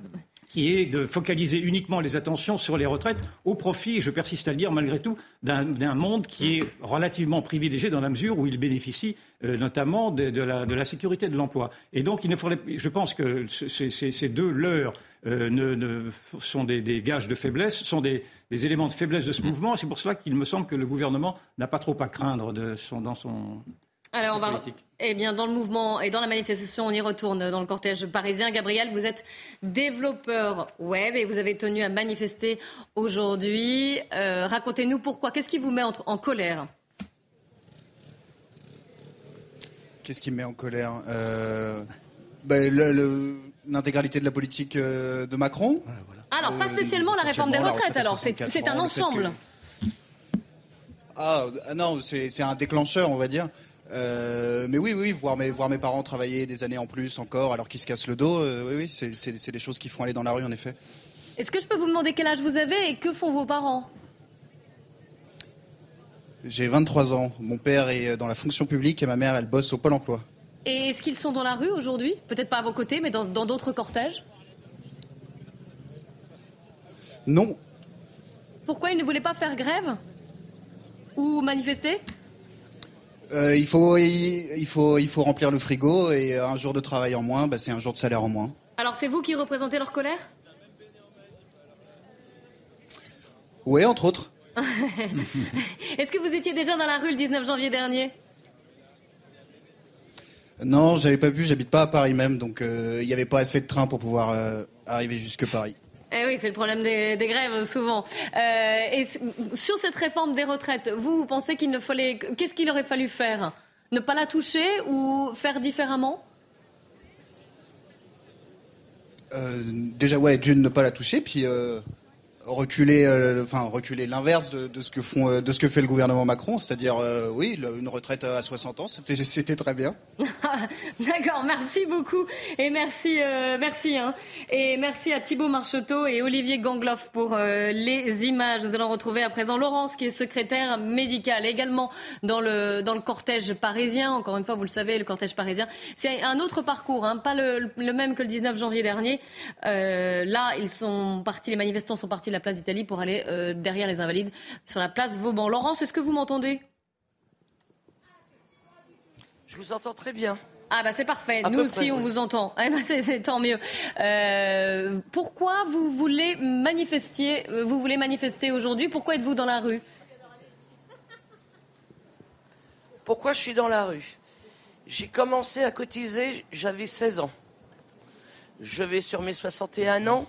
qui est de focaliser uniquement les attentions sur les retraites au profit, je persiste à le dire malgré tout, d'un monde qui est relativement privilégié dans la mesure où il bénéficie euh, notamment de, la, sécurité de l'emploi. Et donc, il ne faudrait, je pense que ces deux leurres euh, ne, sont des, gages de faiblesse, sont des, éléments de faiblesse de ce mouvement. C'est pour cela qu'il me semble que le gouvernement n'a pas trop à craindre de son, dans son alors, on va. Eh bien, dans le mouvement et dans la manifestation, on y retourne dans le cortège parisien. Gabriel, vous êtes développeur web et vous avez tenu à manifester aujourd'hui. Euh, racontez-nous pourquoi. Qu'est-ce qui vous met en, colère? Qu'est-ce qui me met en colère? Euh, ben, L'intégralité de la politique euh, de Macron. Alors, pas spécialement la réforme des retraites, alors c'est un ensemble. Ah, ah non, c'est un déclencheur, on va dire. Euh, mais oui, oui, voir mes, voir mes parents travailler des années en plus encore alors qu'ils se cassent le dos, euh, oui, oui, c'est des choses qui font aller dans la rue en effet. Est-ce que je peux vous demander quel âge vous avez et que font vos parents? J'ai 23 ans. Mon père est dans la fonction publique et ma mère, elle bosse au Pôle emploi. Et est-ce qu'ils sont dans la rue aujourd'hui? Peut-être pas à vos côtés, mais dans d'autres cortèges? Non. Pourquoi ils ne voulaient pas faire grève? Ou manifester? Euh, il, faut, il, faut, il faut remplir le frigo et un jour de travail en moins, bah, c'est un jour de salaire en moins. Alors c'est vous qui représentez leur colère? Oui, entre autres. [laughs] Est-ce que vous étiez déjà dans la rue le 19 janvier dernier? Non, j'avais pas vu, j'habite pas à Paris même, donc euh, il n'y avait pas assez de trains pour pouvoir euh, arriver jusque Paris. Eh oui, c'est le problème des, grèves souvent. Euh, et sur cette réforme des retraites, vous, pensez qu'il ne fallait, qu'est-ce qu'il aurait fallu faire? Ne pas la toucher ou faire différemment? Euh, Déjà, ouais, d'une ne pas la toucher, puis euh, reculer, euh, enfin reculer l'inverse de, ce que font, euh, de ce que fait le gouvernement Macron, c'est-à-dire euh, oui, une retraite à 60 ans, c'était très bien. [laughs] D'accord, merci beaucoup et merci, merci hein. et merci à Thibault Marcheteau et Olivier Gangloff pour les images. Nous allons retrouver à présent Laurence qui est secrétaire médicale également dans le dans le cortège parisien. Encore une fois, vous le savez, le cortège parisien, c'est un autre parcours, hein, pas le, le, même que le 19 janvier dernier. là, ils sont partis, les manifestants sont partis la place d'Italie pour aller euh, derrière les Invalides sur la place Vauban. Laurence, est-ce que vous m'entendez? Je vous entends très bien. Ah bah c'est parfait, nous aussi on vous entend. Eh ben, [laughs] c'est tant mieux. Euh, pourquoi vous voulez manifester, euh, vous voulez manifester aujourd'hui? Pourquoi êtes-vous dans la rue? Pourquoi je suis dans la rue? J'ai commencé à cotiser, j'avais 16 ans. Je vais sur mes 61 ans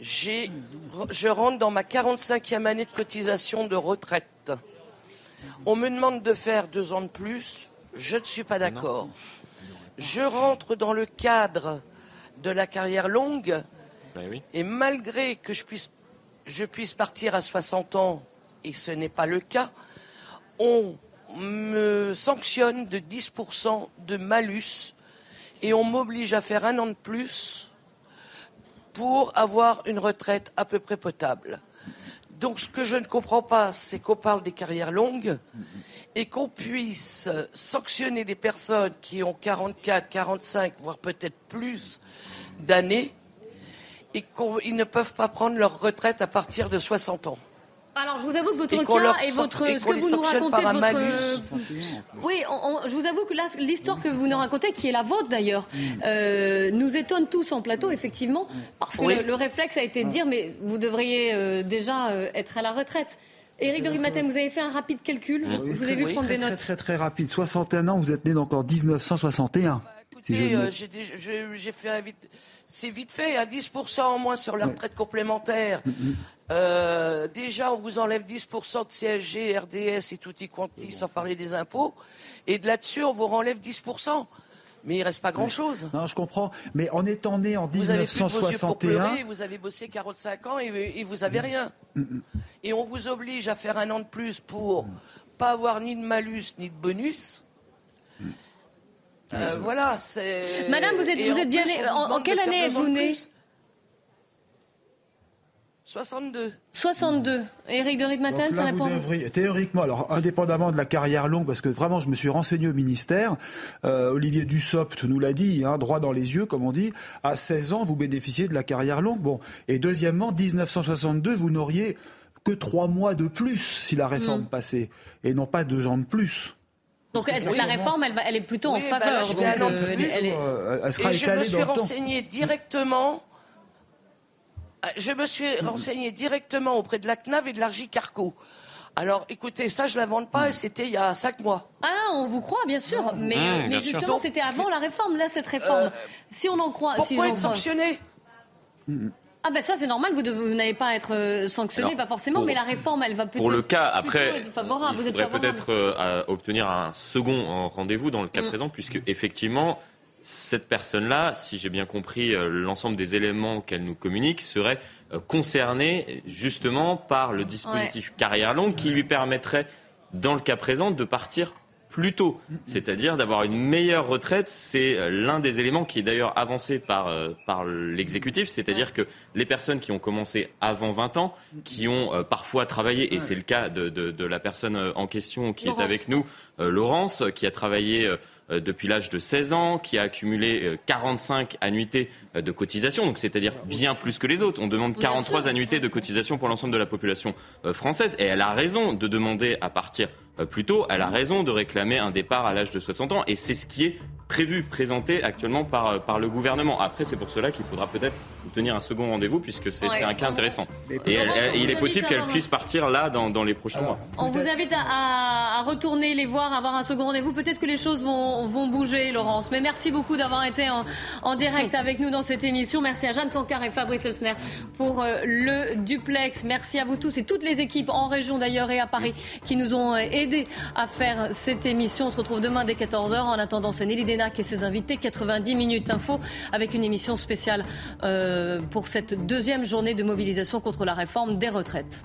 je rentre dans ma 45e année de cotisation de retraite. On me demande de faire deux ans de plus. Je ne suis pas d'accord. Je rentre dans le cadre de la carrière longue Ben et malgré que je puisse, je puisse partir à 60 ans, et ce n'est pas le cas, on me sanctionne de 10% de malus et on m'oblige à faire un an de plus pour avoir une retraite à peu près potable. Donc ce que je ne comprends pas, c'est qu'on parle des carrières longues et qu'on puisse sanctionner des personnes qui ont 44, 45, voire peut-être plus d'années et qu'ils ne peuvent pas prendre leur retraite à partir de 60 ans. Alors, je vous avoue que votre Et cas et votre, et ce que vous nous racontez, votre, malus. oui, on- on- je vous avoue que là, l'histoire que vous nous racontez, qui est la vôtre d'ailleurs, euh, nous étonne tous en plateau, effectivement, parce que Oui. le, le réflexe a été de dire, mais vous devriez euh, déjà euh, être à la retraite. Éric de vous avez fait un rapide calcul. Je, vous ai vu très, prendre des très, notes. très, très rapide. 61 ans, vous êtes né donc en 1961. si je Écoutez, euh, j'ai fait un vite. C'est vite fait, à 10% en moins sur la retraite complémentaire. Euh, déjà, on vous enlève 10% de CSG, RDS et tutti quanti, sans parler des impôts. Et de là-dessus, on vous renlève 10%. Mais il reste pas grand-chose. Non, je comprends. Mais en étant né en Vous avez plus de vos yeux pour 1961, pleurer, vous avez bossé 45 ans et, et vous avez rien. Mm, Et on vous oblige à faire un an de plus pour pas avoir ni de malus ni de bonus. Euh, voilà, c'est. Madame, vous êtes, vous bien plus, née. En, quelle année êtes-vous de né plus. 62. 62. Éric de Rimaten, Donc ça répond devriez, théoriquement, alors indépendamment de la carrière longue, parce que vraiment je me suis renseigné au ministère, euh, Olivier Dussopt nous l'a dit, hein, droit dans les yeux, comme on dit, à 16 ans, vous bénéficiez de la carrière longue. Bon. Et deuxièmement, 1962, vous n'auriez que trois mois de plus si la réforme Mm. passait, et non pas deux ans de plus. Donc elle- la réforme, elle, va- elle est plutôt en Oui, bah là, faveur. je donc, euh, elle- est- Euh, elle sera Et je me suis dans le temps. renseigné directement. Je me suis renseigné directement auprès de la CNAV et de l'Argicarco. Alors, écoutez, ça, je l'invente pas, et c'était il y a cinq mois. Ah, on vous croit, bien sûr. Mais, bien mais sûr. justement, c'était avant la réforme. Là, cette réforme, Euh, si on en croit. Pourquoi être sanctionné? Ah, ben ça, c'est normal. Vous, n'avez pas à être euh, sanctionné, Alors, pas forcément. pour- mais la réforme, elle va plutôt. Pour le cas, après, favorable. il faudrait peut-être euh, obtenir un second euh, rendez-vous dans le cas Mm. présent, puisque effectivement, cette personne-là, si j'ai bien compris euh, l'ensemble des éléments qu'elle nous communique, serait euh, concernée justement par le dispositif carrière longue qui lui permettrait, dans le cas présent, de partir plus tôt, c'est-à-dire d'avoir une meilleure retraite. C'est euh, l'un des éléments qui est d'ailleurs avancé par, euh, par l'exécutif, c'est-à-dire que les personnes qui ont commencé avant 20 ans, qui ont euh, parfois travaillé, et c'est le cas de, de- de la personne en question qui Laurence. est avec nous, euh, Laurence, qui a travaillé depuis l'âge de 16 ans, qui a accumulé euh, 45 annuités de cotisation, donc c'est-à-dire bien plus que les autres. On demande Bien 43 sûr. annuités de cotisation pour l'ensemble de la population française, et elle a raison de demander à partir plus tôt, elle a raison de réclamer un départ à l'âge de 60 ans, et c'est ce qui est prévu, présenté actuellement par, euh, par le gouvernement. Après, c'est pour cela qu'il faudra peut-être obtenir un second rendez-vous, puisque c'est Ouais. un cas intéressant. Et elle- elle- il est possible qu'elle puisse partir là dans, dans les prochains mois. On vous invite à, retourner les voir, avoir un second rendez-vous. Peut-être que les choses vont, vont bouger, Laurence. Mais merci beaucoup d'avoir été en, en direct avec nous dans cette émission. Merci à Jeanne Cancard et Fabrice Elsner pour euh, le duplex. Merci à vous tous et toutes les équipes en région d'ailleurs et à Paris qui nous ont euh, à faire cette émission. On se retrouve demain dès 14h. En attendant, c'est Nelly Denac et ses invités. 90 minutes info avec une émission spéciale euh, pour cette deuxième journée de mobilisation contre la réforme des retraites.